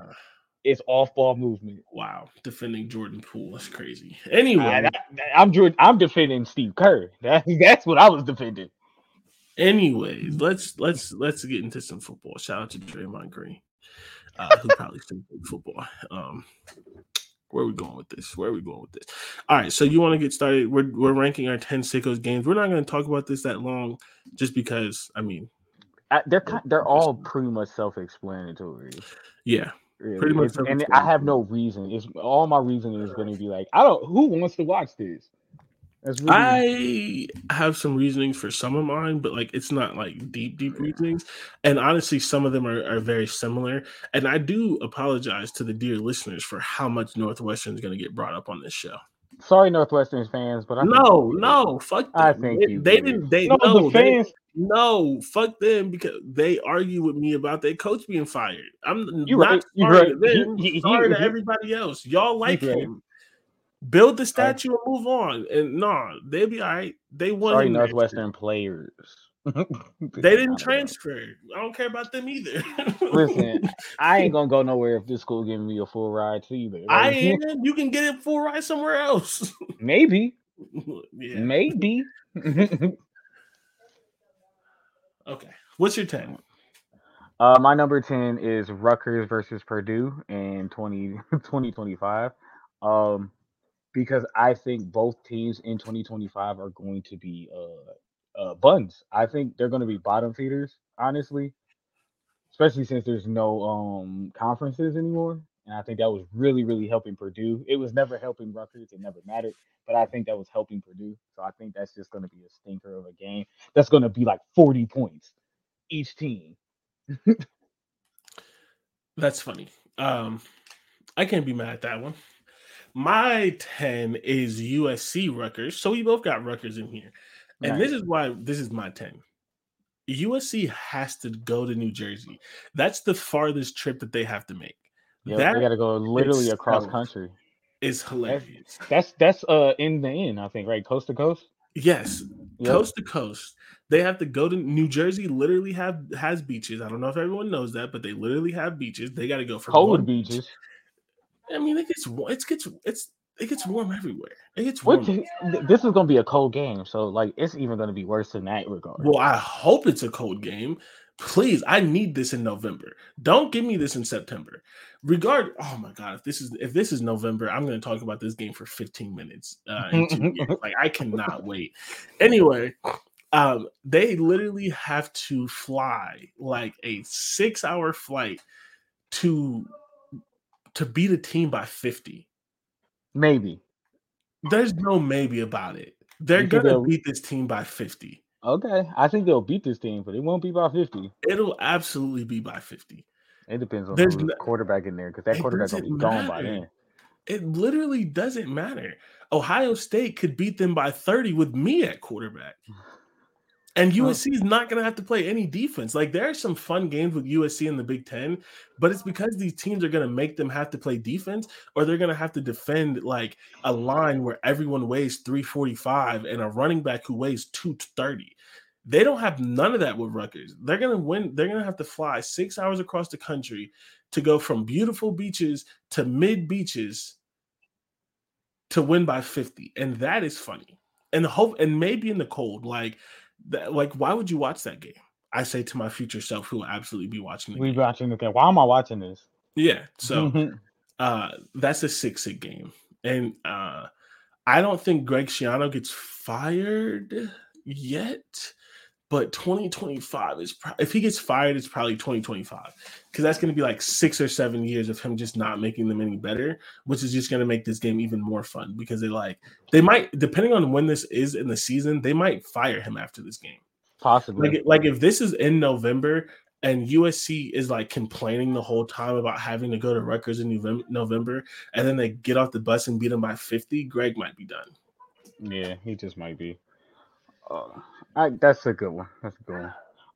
It's off ball movement. Wow, defending Jordan Poole. That's crazy. Anyway, I, am I'm defending Steve Kerr. That's that's what I was defending. Anyways, let's let's let's get into some football. Shout out to Draymond Green, uh, who probably still play football. Um, where are we going with this? Where are we going with this? All right, so you want to get started? We're we're ranking our ten sickos games. We're not going to talk about this that long, just because. I mean, I, they're kind, they're all pretty much self-explanatory. yeah, Really. Pretty much and I have no reason. It's all my reasoning is going to be like, I don't. Who wants to watch this? Really, I have some reasonings for some of mine, but like it's not like deep, deep reasonings. And honestly, some of them are, are very similar. And I do apologize to the dear listeners for how much Northwestern is going to get brought up on this show. sorry, Northwestern fans, but I No, you no, fuck. I them. think they, you they didn't. They No, no, the they, fans. no, fuck them because they argue with me about their coach being fired. I'm You not right, you sorry right. to them. He- he- sorry to everybody else. Y'all like him. Build the statue and move on. And nah, they'll be all right. They won. Sorry. Northwestern players. They didn't transfer. I don't care about them either. Listen, I ain't gonna go nowhere if this school giving me a full ride to either. I Like, am. You can get it full ride somewhere else. maybe, yeah. maybe. Okay. What's your ten? Uh, my number 10 is Rutgers versus Purdue in 20, 2025. Um, because I think both teams in 2025 are going to be uh, uh, buns. I think they're going to be bottom feeders, honestly, especially since there's no um, conferences anymore. And I think that was really, really helping Purdue. It was never helping Rutgers. It never mattered. But I think that was helping Purdue. So I think that's just going to be a stinker of a game. That's going to be like 40 points each team. That's funny. Um, I can't be mad at that one. My 10 is USC Rutgers. So we both got Rutgers in here. And this is why this is my 10. USC has to go to New Jersey. That's the farthest trip that they have to make. Yep, that they got to go literally across country. is hilarious. That's that's uh in the end, I think, right? Coast to coast. Yes, Yep. coast to coast. They have to go to New Jersey. Literally have has beaches. I don't know if everyone knows that, but they literally have beaches. They got to go from Cold beaches. I mean, it gets it gets it's it gets warm everywhere. It gets warm. th- This is gonna be a cold game, so like it's even gonna be worse in that regard. Well, I hope it's a cold game. Please, I need this in November. Don't give me this in September. Regard. Oh my god, if this is if this is November, I'm going to talk about this game for 15 minutes. Uh, in two years. Like I cannot wait. Anyway, um, they literally have to fly like a six hour flight to to beat a team by 50. Maybe. There's no maybe about it. They're You gonna beat this team by 50. Okay, I think they'll beat this team, but it won't be by fifty. It'll absolutely be by 50. It depends on There's no- quarterback in there because that quarterback's gonna be gone by then. It literally doesn't matter. Ohio State could beat them by 30 with me at quarterback. And USC is not going to have to play any defense. Like there are some fun games with USC in the Big Ten, but it's because these teams are going to make them have to play defense, or they're going to have to defend like a line where everyone weighs 345 and a running back who weighs 230. They don't have none of that with Rutgers. They're going to win. They're going to have to fly six hours across the country to go from beautiful beaches to mid beaches to win by 50. And that is funny. And hope and maybe in the cold, like that, like why would you watch that game? I say to my future self who will absolutely be watching the we game. watching the game. Why am I watching this? Yeah. So uh that's a six hit game. And uh I don't think Greg Schiano gets fired yet but 2025 is pro- if he gets fired, it's probably 2025 because that's going to be like six or seven years of him just not making them any better, which is just going to make this game even more fun because they like they might depending on when this is in the season, they might fire him after this game. Possibly, like, like if this is in November and USC is like complaining the whole time about having to go to Rutgers in November, and then they get off the bus and beat them by 50, Greg might be done. Yeah, he just might be. Uh, I, that's a good one. That's a good one.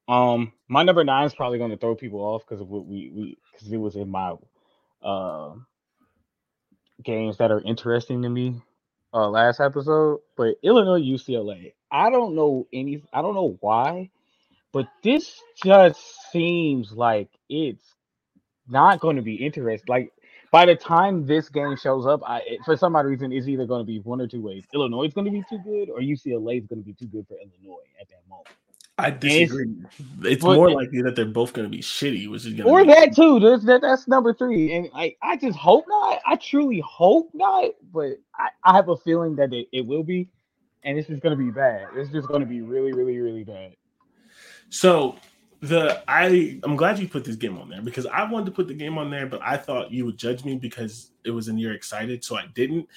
Um, my number nine is probably going to throw people off because of what we we because it was in my uh games that are interesting to me uh last episode. But Illinois UCLA, I don't know any. I don't know why, but this just seems like it's not going to be interesting. Like by the time this game shows up, I for some odd reason it's either going to be one or two ways. Illinois is going to be too good, or UCLA is going to be too good for Illinois at that moment. I disagree. It's, it's more likely that they're both going to be shitty, which is or that too. That's that, that's number three, and I I just hope not. I truly hope not, but I, I have a feeling that it, it will be, and it's just going to be bad. It's just going to be really, really, really bad. So the I I'm glad you put this game on there because I wanted to put the game on there, but I thought you would judge me because it was in you're excited, so I didn't.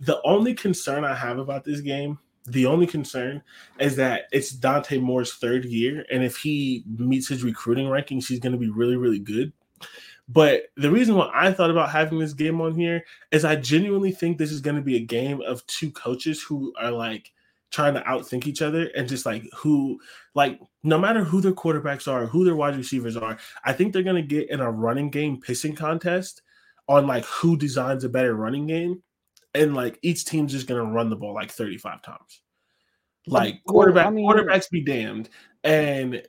The only concern I have about this game, the only concern is that it's Dante Moore's third year, and if he meets his recruiting rankings, he's going to be really, really good. But the reason why I thought about having this game on here is I genuinely think this is going to be a game of two coaches who are like trying to outthink each other and just like who like no matter who their quarterbacks are, who their wide receivers are, I think they're gonna get in a running game pissing contest on like who designs a better running game. And like each team's just gonna run the ball like 35 times. Like quarterback I mean, quarterbacks be damned. And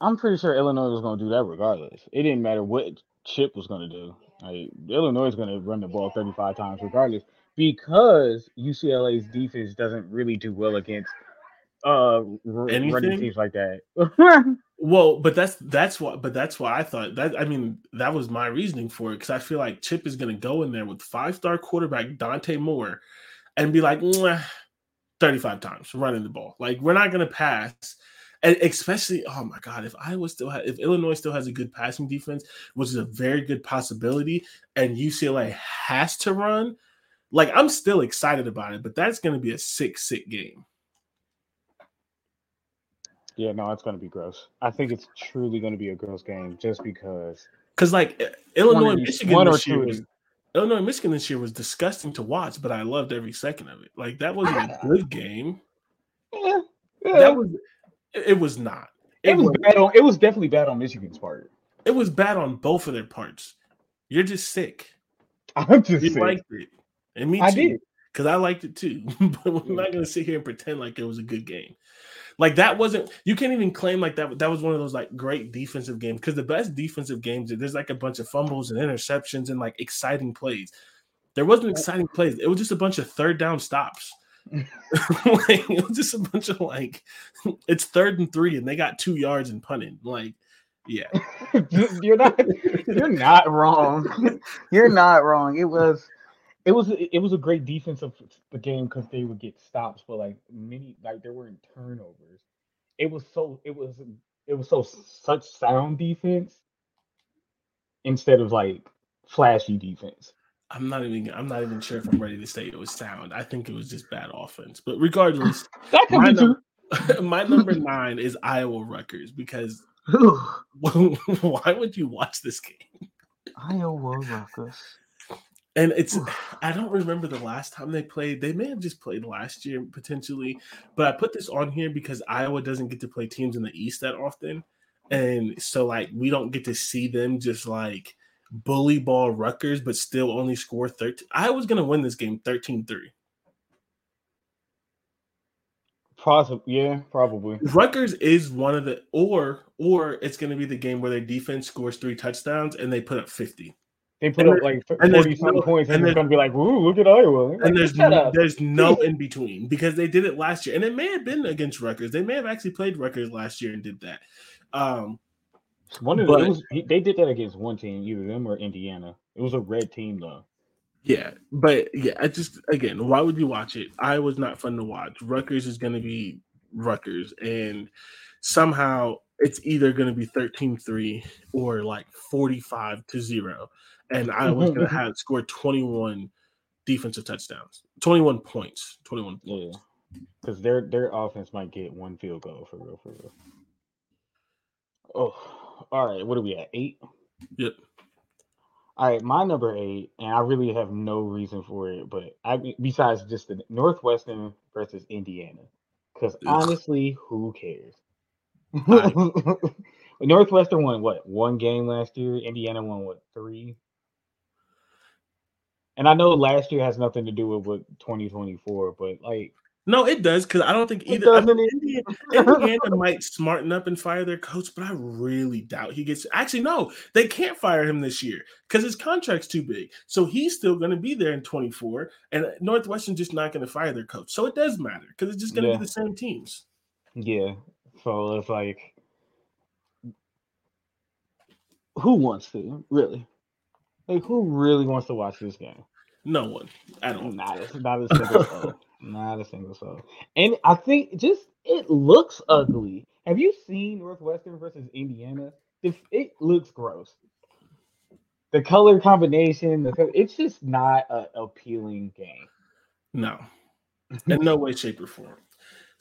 I'm pretty sure Illinois was gonna do that regardless. It didn't matter what Chip was gonna do. Like Illinois is gonna run the ball 35 times regardless because UCLA's defense doesn't really do well against uh running teams like that. well, but that's that's why but that's why I thought that I mean that was my reasoning for it because I feel like Chip is gonna go in there with five star quarterback Dante Moore and be like 35 times running the ball. Like we're not gonna pass. And especially, oh my God, if Iowa still have, if Illinois still has a good passing defense, which is a very good possibility, and UCLA has to run, like I'm still excited about it, but that's going to be a sick, sick game. Yeah, no, it's going to be gross. I think it's truly going to be a gross game just because. Because like Illinois, Michigan this year was, Illinois, Michigan this year was disgusting to watch, but I loved every second of it. Like that wasn't a good game. Yeah, yeah. That was. It was not. It, it was, was bad on. It was definitely bad on Michigan's part. It was bad on both of their parts. You're just sick. I'm just you sick. liked it. And me too. I did. Because I liked it too. but we're not gonna mm-hmm. sit here and pretend like it was a good game. Like that wasn't you can't even claim like that that was one of those like great defensive games because the best defensive games there's like a bunch of fumbles and interceptions and like exciting plays. There wasn't exciting plays. It was just a bunch of third down stops. like, it was just a bunch of like it's third and three and they got two yards and punting. Like, yeah. you're not you're not wrong. You're not wrong. It was it was it was a great defense of the game because they would get stops, but like many like there weren't turnovers. It was so it was it was so such sound defense instead of like flashy defense. I'm not even I'm not even sure if I'm ready to say it was sound. I think it was just bad offense. But regardless, that could my, be num- my number nine is Iowa Rutgers because why would you watch this game? Iowa Rutgers. And it's I don't remember the last time they played. They may have just played last year potentially, but I put this on here because Iowa doesn't get to play teams in the East that often. And so like we don't get to see them just like bully ball Rutgers, but still only score 13. I was gonna win this game 13-3. Possibly, yeah, probably. Rutgers is one of the or or it's gonna be the game where their defense scores three touchdowns and they put up 50. They put and up like forty something no, points, and, and they're gonna be like, "Ooh, look at Iowa!" Like, and there's no, there's no in between because they did it last year, and it may have been against Rutgers. They may have actually played Rutgers last year and did that. Um, one of but, was, they did that against one team, either them or Indiana. It was a red team though. Yeah, but yeah, I just again, why would you watch it? I was not fun to watch. Rutgers is going to be Rutgers, and somehow it's either going to be 13-3 or like 45 to 0 and I was going to have scored 21 defensive touchdowns, 21 points, 21 points. Yeah. Cuz their their offense might get one field goal for real for real. Oh, all right, what are we at? eight? Yep. All right, my number eight, and I really have no reason for it, but I besides just the Northwestern versus Indiana, because honestly, who cares? Northwestern won what one game last year. Indiana won what three? And I know last year has nothing to do with what 2024, but like no, it does because I don't think either. I mean, Indiana, Indiana might smarten up and fire their coach, but I really doubt he gets. Actually, no, they can't fire him this year because his contract's too big. So he's still going to be there in 24, and Northwestern's just not going to fire their coach. So it does matter because it's just going to yeah. be the same teams. Yeah. So it's like, who wants to really? Like, who really wants to watch this game? No one I don't. not a single soul. Not a single soul. And I think just it looks ugly. Have you seen Northwestern versus Indiana? It looks gross. The color combination, the it's just not an appealing game. No, in no way, shape, or form.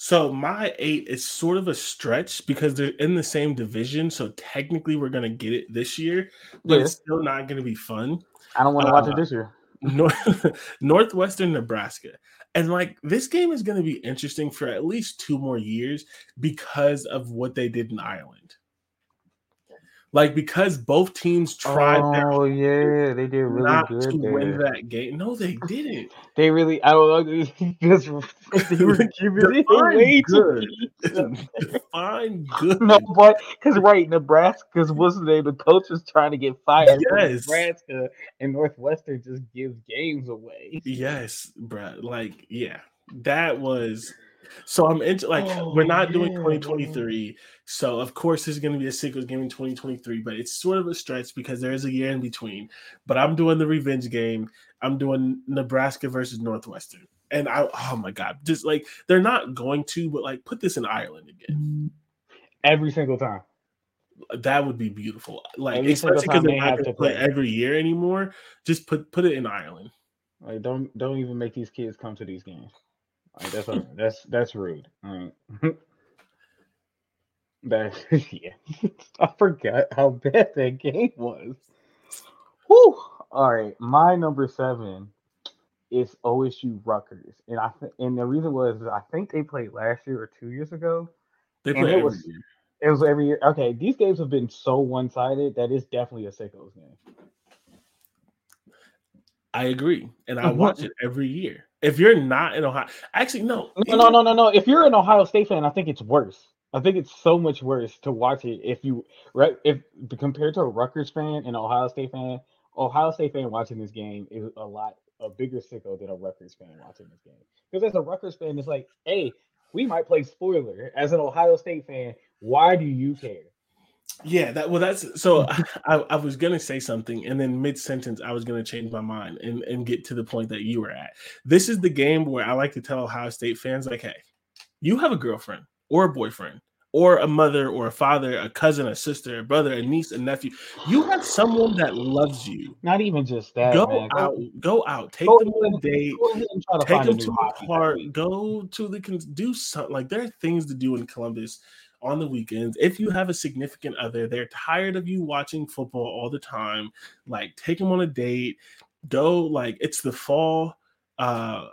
So my eight is sort of a stretch because they're in the same division. So technically, we're gonna get it this year, but yeah. it's still not gonna be fun. I don't want to uh, watch it uh, this year. North, Northwestern Nebraska. And like this game is going to be interesting for at least two more years because of what they did in Ireland. Like because both teams tried. Oh yeah, they did really not good to there. win that game. No, they didn't. They really. I don't know. Because they were giving way good. Fine, good. No, but because right, Nebraska's wasn't they? The coach was trying to get fired. Yes, Nebraska and Northwestern just gives games away. Yes, Brad. Like yeah, that was so I'm into like oh, we're not yeah, doing 2023. So of course there's going to be a sequel game in 2023, but it's sort of a stretch because there is a year in between. But I'm doing the revenge game. I'm doing Nebraska versus Northwestern, and I oh my god, just like they're not going to, but like put this in Ireland again mm-hmm. every single time. That would be beautiful. Like every especially because they have to play every year anymore. Just put put it in Ireland. Like don't don't even make these kids come to these games. Like, that's a, that's that's rude. All right. that yeah. I forgot how bad that game was. Whew. All right, my number seven is OSU Rutgers, and I th- and the reason was I think they played last year or two years ago. They played it was, year. It was every year. Okay, these games have been so one sided that it's definitely a sickos game. I agree, and I watch it every year. If you're not in Ohio, actually no, no, no, no, no, no. If you're an Ohio State fan, I think it's worse. I think it's so much worse to watch it if you right if compared to a Rutgers fan and Ohio State fan. Ohio State fan watching this game is a lot a bigger sicko than a Rutgers fan watching this game. Because as a Rutgers fan, it's like, hey, we might play spoiler. As an Ohio State fan, why do you care? Yeah, that well, that's so. I, I was gonna say something, and then mid sentence, I was gonna change my mind and and get to the point that you were at. This is the game where I like to tell Ohio State fans, like, hey, you have a girlfriend or a boyfriend or a mother or a father, a cousin, a sister, a brother, a niece, a nephew. You have someone that loves you. Not even just that. Go man. out, go out, take go them on a date, take them to a park, go to the do something. Like there are things to do in Columbus on the weekends. If you have a significant other, they're tired of you watching football all the time. Like take them on a date. Go like it's the fall. Uh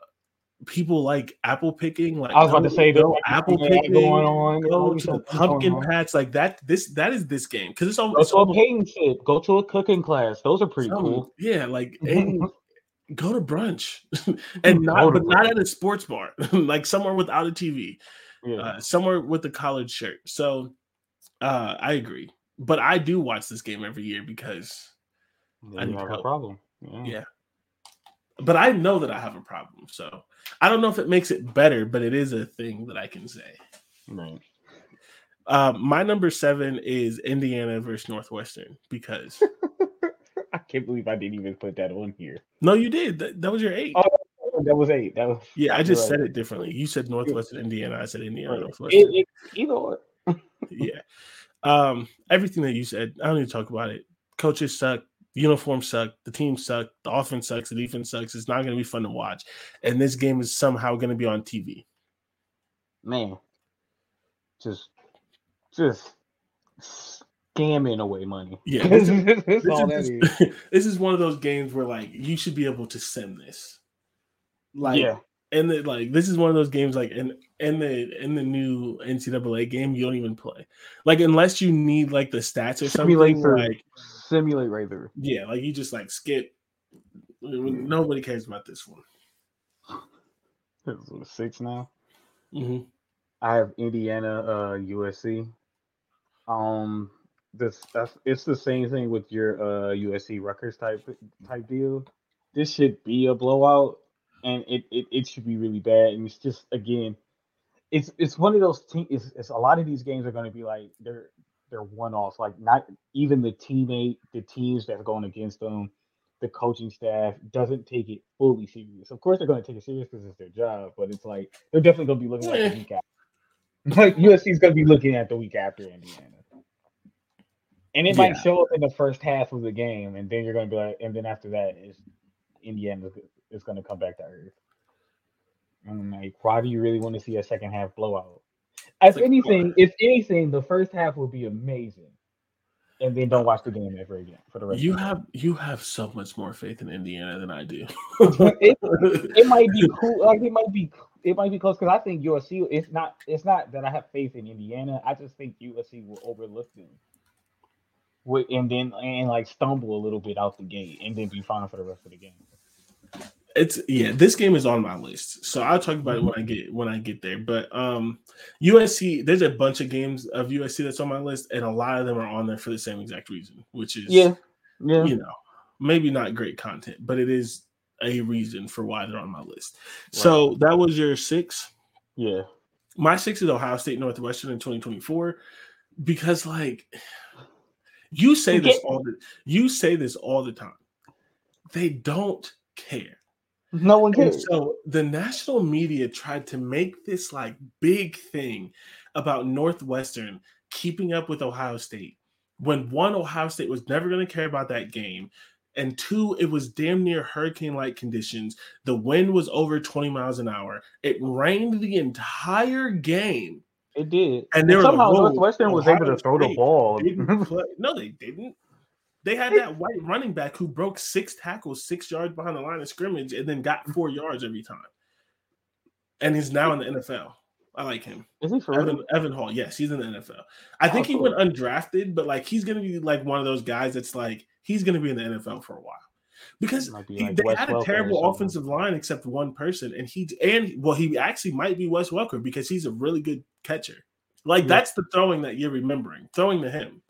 people like apple picking. Like I was about to say go apple picking. going on. Go to the pumpkin patch. Like that. This that is this game because it's Go almost to a painting shit. Go to a cooking class. Those are pretty some- cool. Yeah, like and go to brunch and not but not at a sports bar, like somewhere without a TV, Yeah. uh, somewhere with a collared shirt. So uh I agree. But I do watch this game every year because I need have help. a problem. Yeah. Yeah. but I know that I have a problem. So I don't know if it makes it better, but it is a thing that I can say. Right. Uh, my number seven is Indiana versus Northwestern because I can't believe I didn't even put that on here. no, you did. That, that was your eight. Oh, That was eight. That was yeah, I just right. said it differently. You said Northwestern Indiana. I said Indiana Right. Northwestern. It, it, either or. yeah. Um, everything that you said, I don't need to talk about it. Coaches suck, uniforms suck, the team suck, the offense sucks, the defense sucks. It's not going to be fun to watch, and this game is somehow going to be on TV. Man. Just just scamming away money. Yeah, this is- this, is. this is one of those games where like you should be able to send this. Like, yeah. and the, like this is one of those games like in in the in the new NCAA game you don't even play like unless you need like the stats or Simulate something for like simulate right there. yeah like you just like skip. Nobody cares about this one. Is six now. Mm-hmm. I have Indiana, uh, USC. Um, this that's it's the same thing with your uh USC Rutgers type type deal. This should be a blowout, and it it, it should be really bad. And it's just again, it's it's one of those teams. It's, it's a lot of these games are going to be like they're they're one offs. Like not even the teammate, the teams that are going against them, the coaching staff doesn't take it fully serious. Of course, they're going to take it serious because it's their job, but it's like they're definitely going to be looking at the week after. Like USC is going to be looking at the week after Indiana, and it might Yeah. show up in the first half of the game, and then you're going to be like, and then after that is Indiana is going to come back to earth. I'm like, why do you really want to see a second half blowout? If like, anything, if anything, the first half will be amazing, and then don't watch the game ever again for the rest. You of the have you have so much more faith in Indiana than I do. it, it might be cool. Like it might be, it might be close because I think USC. It's not. It's not that I have faith in Indiana. I just think USC will overlook them, Wi- and then and like stumble a little bit out the gate, and then be fine for the rest of the game. It's yeah this game is on my list. So i'll talk about it when i get when i get there. But um usc there's a bunch of games of usc that's on my list and a lot of them are on there for the same exact reason which is yeah. you know maybe not great content but it is a reason for why they're on my list. So that was your six? Yeah. my six is ohio state northwestern in 2024 because like you say this all the you say this all the time. They don't care No one and cares. so the national media tried to make this like big thing about Northwestern keeping up with Ohio State when one, Ohio State was never going to care about that game. And two, it was damn near hurricane like conditions. The wind was over 20 miles an hour. It rained the entire game. It did. And like, somehow "Whoa, Northwestern was Ohio able to throw the ball. No, they didn't. They had that white running back who broke six tackles, six yards behind the line of scrimmage, and then got four yards every time. And he's now in the NFL. I like him. Is he for real? Evan, Evan Hull. Yes, he's in the NFL. I think Oh, he cool. went undrafted, but like he's gonna be like one of those guys that's like he's gonna be in the NFL for a while. Because be he- like they Wes had a terrible offensive line except one person, and he and well, he actually might be Wes Welker because he's a really good catcher. Like Yeah. that's the throwing that you're remembering, throwing to him.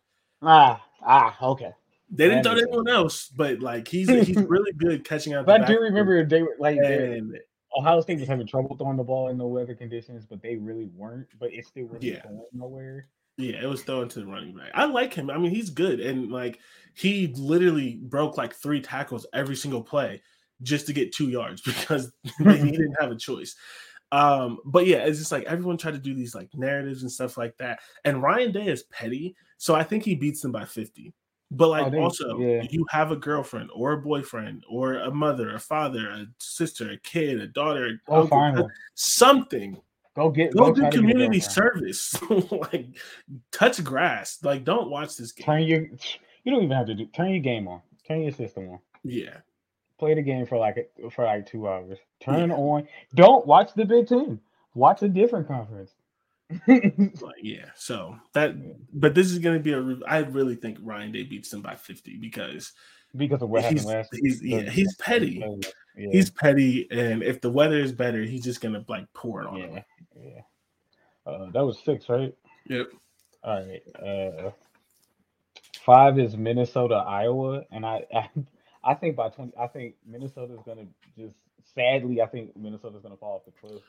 Ah, ah, okay. They didn't throw anyone else, but like he's he's really good catching out. But I do remember they were like and Ohio State was having trouble throwing the ball in the weather conditions, but they really weren't. But it still wasn't Yeah. going nowhere. Yeah, it was thrown to the running back. I like him. I mean, he's good, and like he literally broke like three tackles every single play just to get two yards because he didn't have a choice. Um, but yeah, it's just like everyone tried to do these like narratives and stuff like that. And Ryan Day is petty, so I think he beats them by fifty. But like oh, they- also, yeah. you have a girlfriend or a boyfriend or a mother, a father, a sister, a kid, a daughter, Go uncle, find one. something Go get go, go do try to get a community service like touch grass like don't watch this game Turn your you don't even have to do turn your game on. Turn your system on. yeah play the game for like for like two hours. Turn yeah. on. Don't watch the Big Ten. Watch a different conference. like, yeah. So that, but this is going to be a. I really think Ryan Day beats them by fifty because because of what he's, happened last. He's yeah, he's petty. Yeah. He's petty, and if the weather is better, he's just gonna like pour it on yeah. him. Yeah. Uh, that was six, right? Yep. All right. Uh, five is Minnesota, Iowa, and I, I, I think by twenty, I think Minnesota is gonna just sadly, I think Minnesota's gonna fall off the cliff.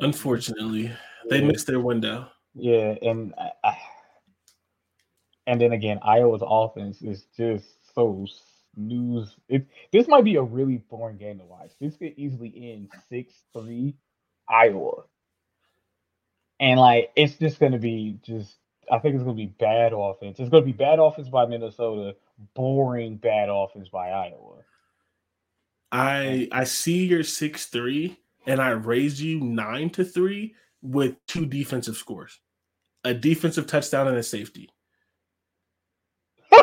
Unfortunately, yeah. they missed their window. Yeah, and I, and then again, Iowa's offense is just so news. It this might be a really boring game to watch. This could easily end six three Iowa, and like it's just gonna be just. I think it's gonna be bad offense. It's gonna be bad offense by Minnesota, boring bad offense by Iowa. I I see your six three, and I raised you nine to three with two defensive scores, a defensive touchdown and a safety.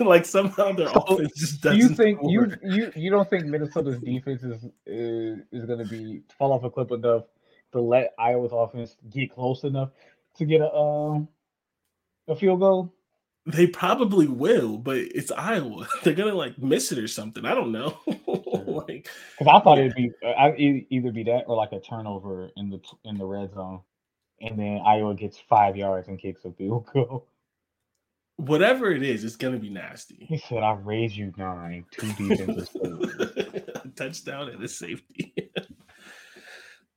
like somehow their so offense just doesn't. You think you you you don't think Minnesota's defense is is, is going to be fall off a cliff enough to let Iowa's offense get close enough to get a um a field goal? They probably will, but it's Iowa. They're gonna like miss it or something. I don't know. like, because I thought yeah. it'd be uh, either be that or like a turnover in the in the red zone, and then Iowa gets five yards and kicks a field goal whatever it is, it's gonna be nasty. He said, "I raised you nine, two defenses, touchdown and a safety."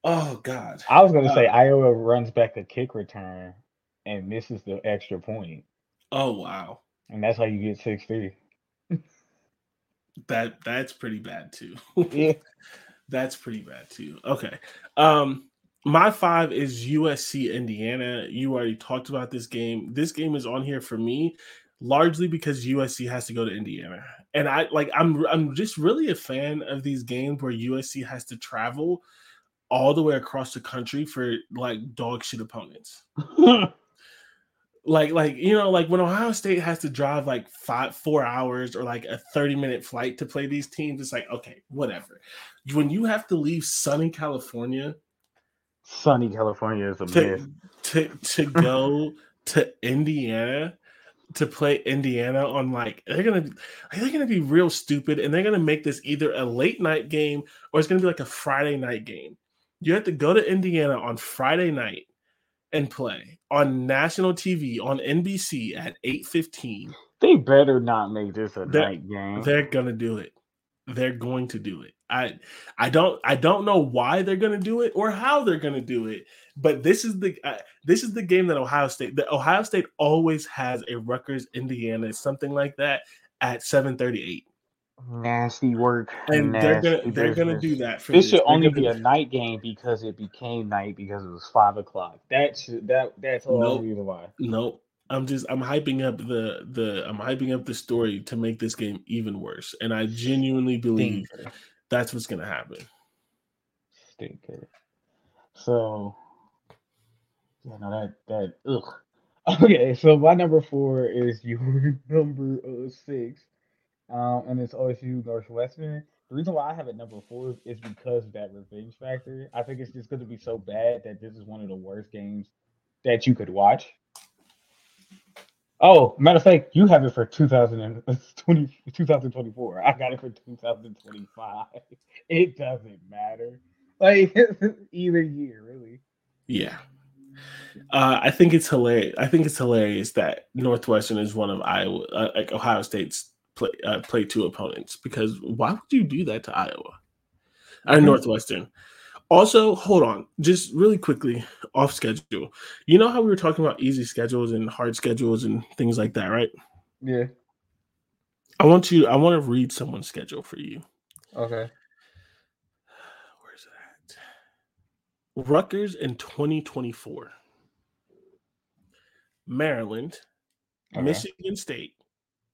oh God! I was gonna uh, say Iowa runs back a kick return and misses the extra point. Oh wow! And that's how you get six three. that that's pretty bad too. yeah, that's pretty bad too. Okay. Um my five is USC Indiana. You already talked about this game. This game is on here for me largely because USC has to go to Indiana. And I like I'm I'm just really a fan of these games where USC has to travel all the way across the country for like dog shit opponents. like like you know like when Ohio State has to drive like 5 4 hours or like a 30 minute flight to play these teams it's like okay, whatever. When you have to leave sunny California sunny California is a to, myth. To to go to Indiana to play Indiana on like they're gonna they're gonna be real stupid and they're gonna make this either a late night game or it's gonna be like a Friday night game. You have to go to Indiana on Friday night and play on national TV on NBC at 8:15. They better not make this a they're, night game. They're gonna do it. They're going to do it. I I don't I don't know why they're going to do it or how they're going to do it, but this is the uh, this is the game that Ohio State the Ohio State always has a Rutgers Indiana something like that at 7:38. Nasty work. And Nasty they're gonna they're gonna do that for this. Should only be a night game because it became night because it was five o'clock. That should that that's all nope. reason why. Nope. I'm just I'm hyping up the the I'm hyping up the story to make this game even worse. And I genuinely believe Stinker. That's what's gonna happen. Stinker. So yeah, no, that that ugh. Okay, so my number four is your number uh, six, um, and it's OSU Northwestern. The reason why I have it number four is because of that revenge factor. I think it's just going to be so bad that this is one of the worst games that you could watch. Oh, matter of fact, you have it for 2020, 2024. I got it for 2025. It doesn't matter. Like either year, really. Yeah. Uh, I think it's hilarious. I think it's hilarious that Northwestern is one of Iowa, uh, like Ohio State's play uh, play two opponents. Because why would you do that to Iowa? Uh, mm-hmm. Northwestern. Also, hold on, just really quickly off schedule. You know how we were talking about easy schedules and hard schedules and things like that, right? Yeah. I want you. I want to read someone's schedule for you. Okay. Where's that? at? Rutgers in 2024. Maryland, okay. Michigan State,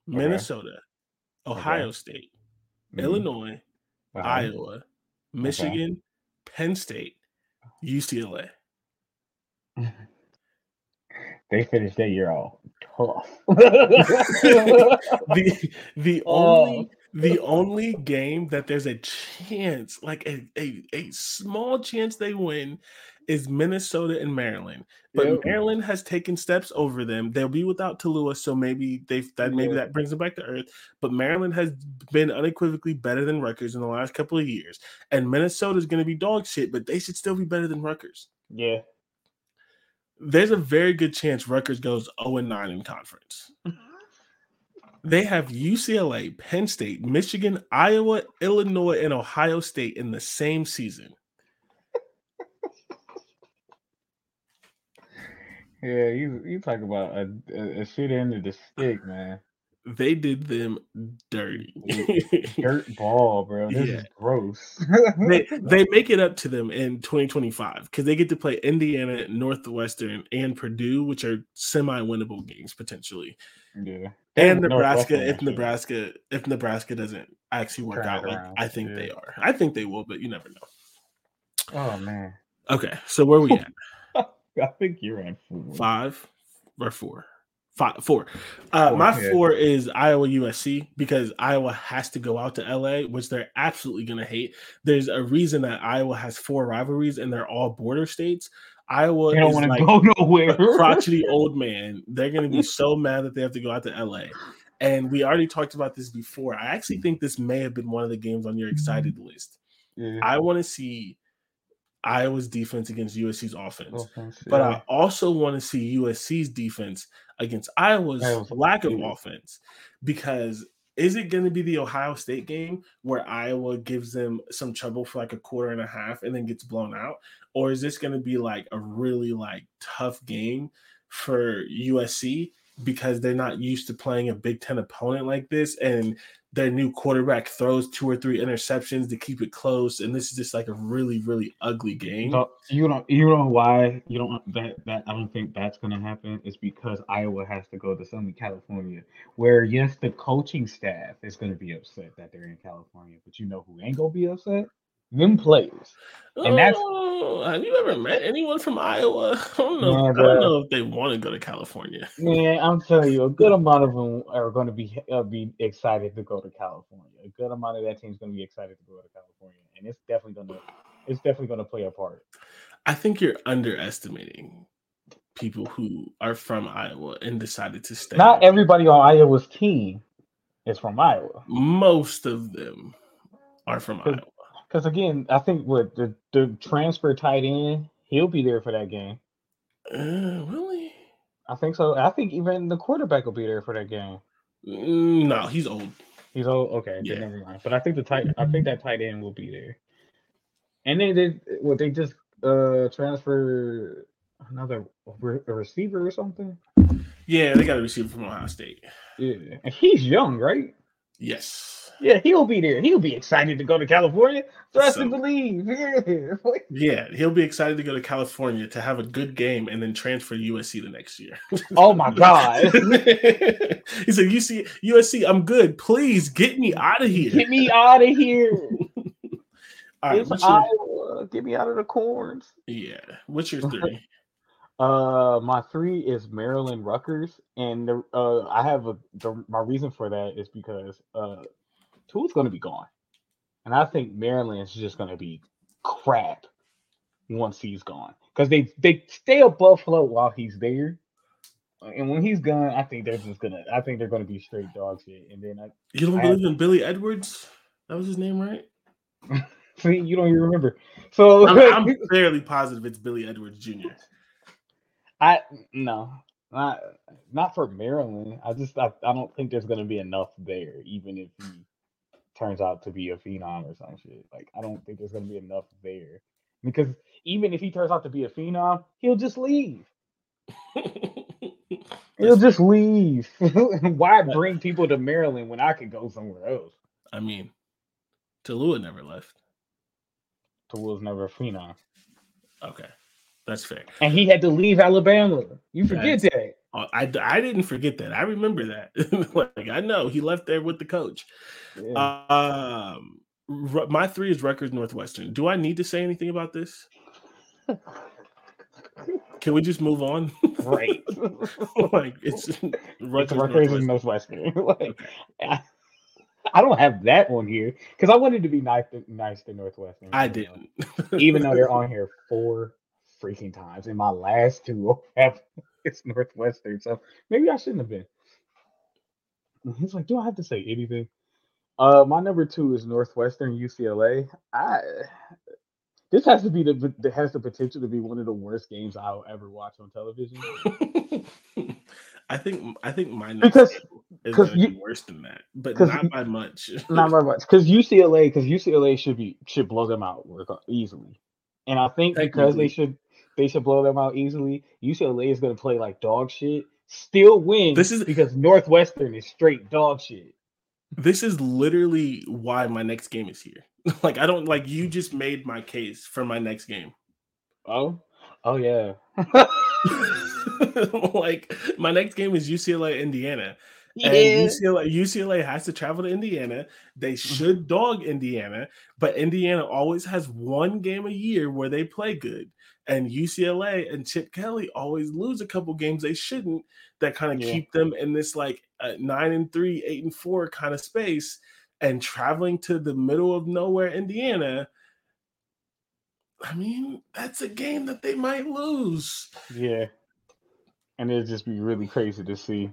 okay. Ohio okay. State, mm-hmm. Illinois, uh-huh. Iowa, Michigan, Penn State, UCLA. they finished that year all tough. the the Oh. only the only game that there's a chance, like a, a, a small chance they win, is Minnesota and Maryland. But Yep. Maryland has taken steps over them. They'll be without Taulia, so maybe they that maybe that brings them back to earth. But Maryland has been unequivocally better than Rutgers in the last couple of years, and Minnesota is going to be dog shit, but they should still be better than Rutgers. yeah. There's a very good chance Rutgers goes 0 9 in conference. They have UCLA, Penn State, Michigan, Iowa, Illinois, and Ohio State in the same season. Yeah, you you talk about a, a, a shit end of the stick, man. They did them dirty. Dirt ball, bro. This Yeah. is gross. they they make it up to them in 2025 because they get to play Indiana, Northwestern, and Purdue, which are semi-winnable games potentially. yeah. And Northwestern Nebraska, if. Nebraska, if Nebraska doesn't actually work out like I think yeah. they are, I think they will, but you never know. Oh man. Okay, so where are we at? I think you're at four. Five or four? Five, four. Uh, Four, my yeah. four is Iowa USC because Iowa has to go out to LA, which they're absolutely going to hate. There's a reason that Iowa has four rivalries and they're all border states. Iowa They don't is want to like go nowhere. a crotchety old man. They're going to be so mad that they have to go out to LA. And we already talked about this before. I actually think this may have been one of the games on your excited list. Yeah. I want to see Iowa's defense against USC's offense. Offense, But yeah. I also want to see USC's defense against Iowa's Iowa's lack of offense. Because is it going to be the Ohio State game where Iowa gives them some trouble for like a quarter and a half and then gets blown out? Or is this going to be like a really like tough game for USC because they're not used to playing a Big Ten opponent like this and their new quarterback throws two or three interceptions to keep it close and this is just like a really really ugly game. So you don't you know why you don't that that I don't think that's gonna happen is because Iowa has to go to Southern California, where yes, the coaching staff is gonna be upset that they're in California, but you know who ain't gonna be upset? Them players. And that's- Oh, have you ever met anyone from Iowa? I don't know. Nah, I don't know if they want to go to California. Man, I'm telling you, a good amount of them are going to be uh, be excited to go to California. A good amount of that team's going to be excited to go to California, and it's definitely going to it's definitely going to play a part. I think you're underestimating people who are from Iowa and decided to stay. Not everybody on Iowa's team is from Iowa. Most of them are from Iowa. Because again, I think what the the transfer tight end, he'll be there for that game. Uh, really? I think so. I think even the quarterback will be there for that game. Mm, No, he's old. He's old. okay, Yeah. then never mind. But I think the tight I think that tight end will be there. And then they what they just uh transfer another re- a receiver or something. Yeah, they got a receiver from Ohio State. Yeah, and he's young, right? Yes. Yeah, he'll be there. He'll be excited to go to California. Trust and So- believe. Yeah. Yeah, he'll be excited to go to California to have a good game and then transfer to USC the next year. Oh my god. he said, "UC, USC, I'm good. Please get me out of here." Get me out of here. All right, it's your, Iowa. Get me out of the corns. yeah, what's your three? Uh, my three is Maryland Rutgers, and the, uh, I have a the, my reason for that is because uh, Tua's going to be gone, and I think Maryland is just going to be crap once he's gone because they they stay above float while he's there, and when he's gone, I think they're just gonna I think they're going to be straight dog shit, and then I You don't I believe in Billy Edwards? That was his name, right? see you don't even remember. So I'm, I'm fairly positive it's Billy Edwards Jr. I no, not not for Maryland. I just I, I don't think there's gonna be enough there, even if he turns out to be a phenom or some shit. Like I don't think there's gonna be enough there because even if he turns out to be a phenom, he'll just leave. He'll just leave. Why bring people to Maryland when I could go somewhere else? I mean, Taulia never left. Towards never a phenom, Okay, that's fair. and he had to leave Alabama. You forget that. Oh, I, I didn't forget that. I remember that. like I know he left there with the coach. Yeah. Um, my three is Rutgers Northwestern. Do I need to say anything about this? Can we just move on? Right. like it's Rutgers Rutgers Northwestern. Northwestern. like, I, I don't have that one here because I wanted to be nice to, nice to Northwestern. I didn't. even though they're on here four freaking times, and my last two have it's Northwestern, so maybe I shouldn't have been. He's like, do I have to say anything? Uh, my number two is Northwestern UCLA. I this has to be the that has the potential to be one of the worst games I'll ever watch on television I think I think my next because game is 'cause gonna be worse than that, but not by much. not by much because UCLA because UCLA should be should blow them out work easily, and I think because they should they should blow them out easily. UCLA is going to play like dog shit, still win. This is- because Northwestern is straight dog shit. this is literally why my next game is here. like I don't like you just made my case for my next game. Oh, oh yeah. like my next game is UCLA Indiana. And yeah. UCLA UCLA has to travel to Indiana. They Mm-hmm. should dog Indiana, but Indiana always has one game a year where they play good. And UCLA and Chip Kelly always lose a couple games they shouldn't that kind of Yeah. keep them in this like uh, nine and three, eight and four kind of space. And traveling to the middle of nowhere, Indiana. I mean, that's a game that they might lose. Yeah. And it'd just be really crazy to see.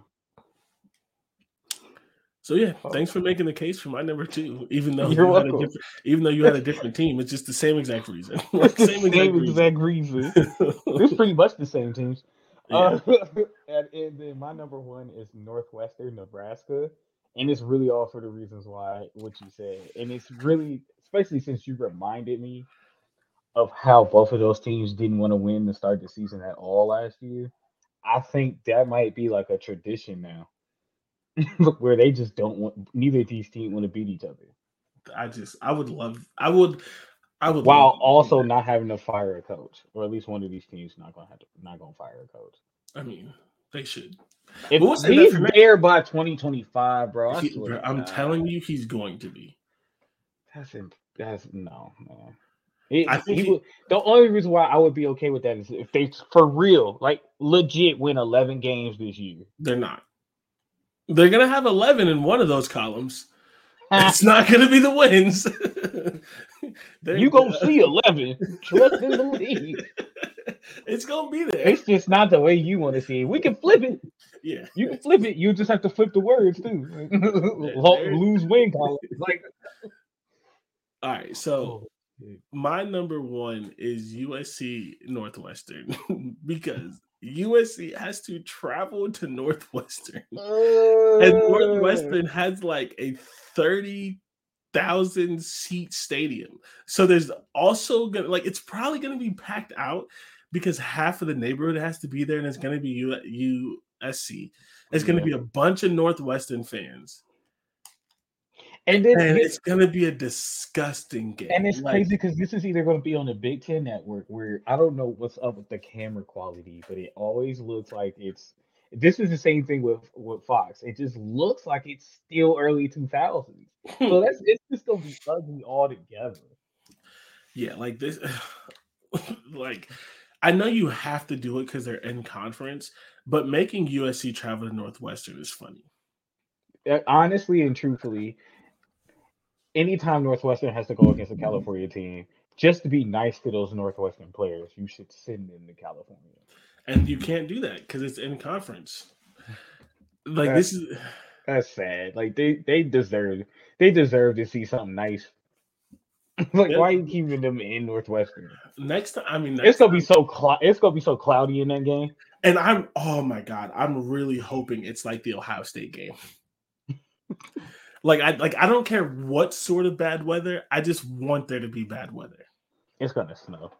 So yeah, Oh. thanks for making the case for my number two. Even though You're you had a different, even though you had a different team, it's just the same exact reason. Like, same exact reason. reason. it's pretty much the same teams. Yeah. Uh, and, and then my number one is Northwestern Nebraska, and it's really all for the reasons why what you said, and it's really especially since you reminded me of how both of those teams didn't want to win to start the season at all last year. I think that might be like a tradition now, where they just don't want neither of these teams want to beat each other, I just, I would love, I would, I would. while love to see also not having to fire a coach, or at least one of these teams not gonna have to not gonna fire a coach. I mean, they should. If We'll he's there by 2025, bro, he, bro I'm God, telling you, he's going to be. that's in, that's no, man. It- I think he he- would, the only reason why I would be okay with that is if they for real, like legit, win 11 games this year. They're not. They're gonna have 11 in one of those columns. Ah. It's not gonna be the wins. You gonna see 11. Trust and believe. it's gonna be there. It's just not the way you want to see it. We can flip it. Yeah. You can flip it. You just have to flip the words too. Lo- Lose win column. Like All right. So oh, my number one is USC Northwestern because USC has to travel to Northwestern. And mm. Northwestern has like a 30,000 seat stadium. So there's also gonna like it's probably gonna be packed out because half of the neighborhood has to be there and it's gonna be U- USC. It's gonna Yeah. be a bunch of Northwestern fans. And then And here- it's gonna be a disgusting game. And it's Like, crazy because this is either going to be on the Big Ten Network, where I don't know what's up with the camera quality, but it always looks like it's. This is the same thing with with Fox. It just looks like it's still early 2000s. So that's it's just going to be ugly altogether. Yeah, like this, like I know you have to do it because they're in conference, but making USC travel to Northwestern is funny. Uh, Honestly and truthfully, anytime Northwestern has to go against a California team, just to be nice to those Northwestern players, you should send them to California. And you can't do that because it's in conference. Like That's- this is That's sad. Like they they deserve they deserve to see something nice. like Yeah. why are you keeping them in Northwestern? next time. I mean, It's gonna be so clou- it's gonna be so cloudy in that game. and I'm oh my god, I'm really hoping it's like the Ohio State game. like I like I don't care what sort of bad weather. I just want there to be bad weather. It's gonna snow.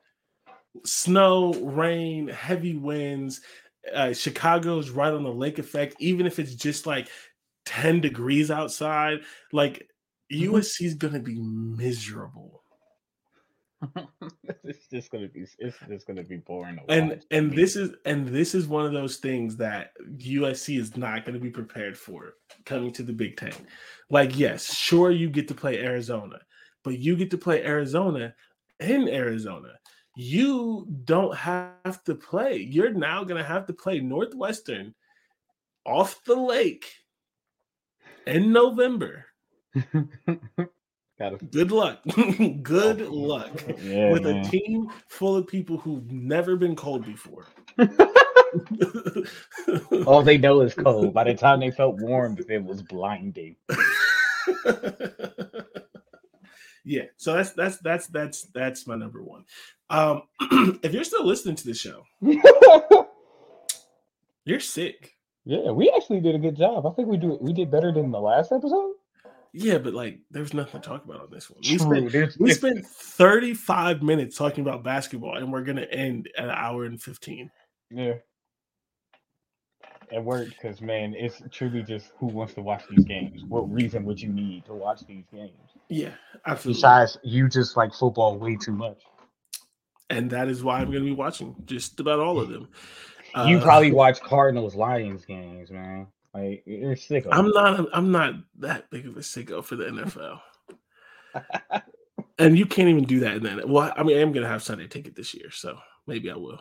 snow, rain, heavy winds. Uh, Chicago's right on the lake effect, even if it's just like 10 degrees outside. Like Mhm. USC is going to be miserable. it's just gonna be it's just gonna be boring. And watch and this is and this is one of those things that USC is not going to be prepared for coming to the Big 10. Like yes, sure you get to play Arizona, but you get to play Arizona in Arizona. you don't have to play. You're now going to have to play Northwestern off the lake in November. Good luck. Good oh, luck yeah, with man. a team full of people who've never been cold before. All they know is cold. By the time they felt warm, it was blinding. yeah, so that's that's that's that's that's my number one. Um, if you're still listening to the show, you're sick. Yeah, we actually did a good job. I think we do we did better than the last episode. Yeah, but like there's nothing to talk about on this one. We True, spent, we spent 35 minutes talking about basketball and we're gonna end at an hour and 15. Yeah. It worked because man, it's truly just who wants to watch these games. What reason would you need to watch these games? Yeah, absolutely. Besides, you just like football way too much. And that is why I'm gonna be watching just about all of them. You uh, probably watch Cardinals Lions games, man. Like you're. I'm not. I'm not that big of a sicko for the NFL. and you can't even do that in that. Well, I mean, I am gonna have Sunday ticket this year, so maybe I will.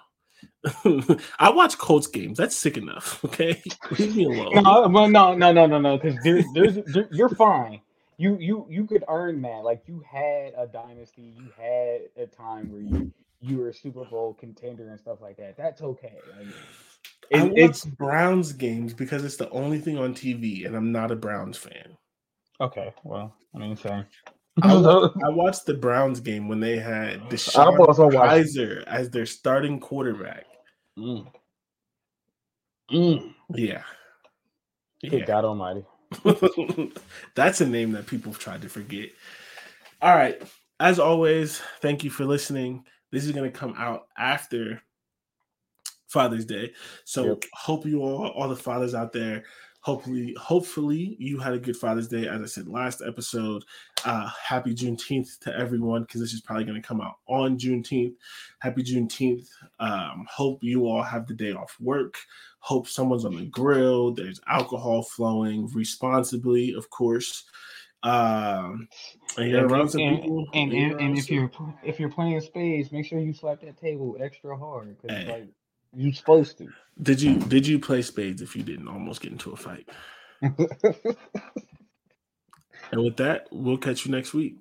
I watch Colts games. That's sick enough. Okay, leave me alone. No, well, no, no, no, no, no. Because there's, there's, there, you're fine. You, you, you could earn that. Like you had a dynasty. You had a time where you, you were a Super Bowl contender and stuff like that. That's okay. Like, it, I watch it's Browns games because it's the only thing on TV, and I'm not a Browns fan. Okay, well, I mean, sorry. I, watched, I watched the Browns game when they had DeShone Kizer as their starting quarterback. Mm. Mm. Yeah. Good yeah. God Almighty. That's a name that people have tried to forget. All right. As always, thank you for listening. This is going to come out after Father's Day. So yep. hope you all, all the fathers out there, hopefully, hopefully you had a good Father's Day. As I said last episode, uh, happy Juneteenth to everyone because this is probably going to come out on Juneteenth. Happy Juneteenth. Um, hope you all have the day off work. Hope someone's on the grill. There's alcohol flowing responsibly, of course. Um, and you're around some and, people. And, and, and if you're if you're playing spades, make sure you slap that table extra hard because hey. like you supposed to. Did you did you play spades if you didn't almost get into a fight? and with that, we'll catch you next week.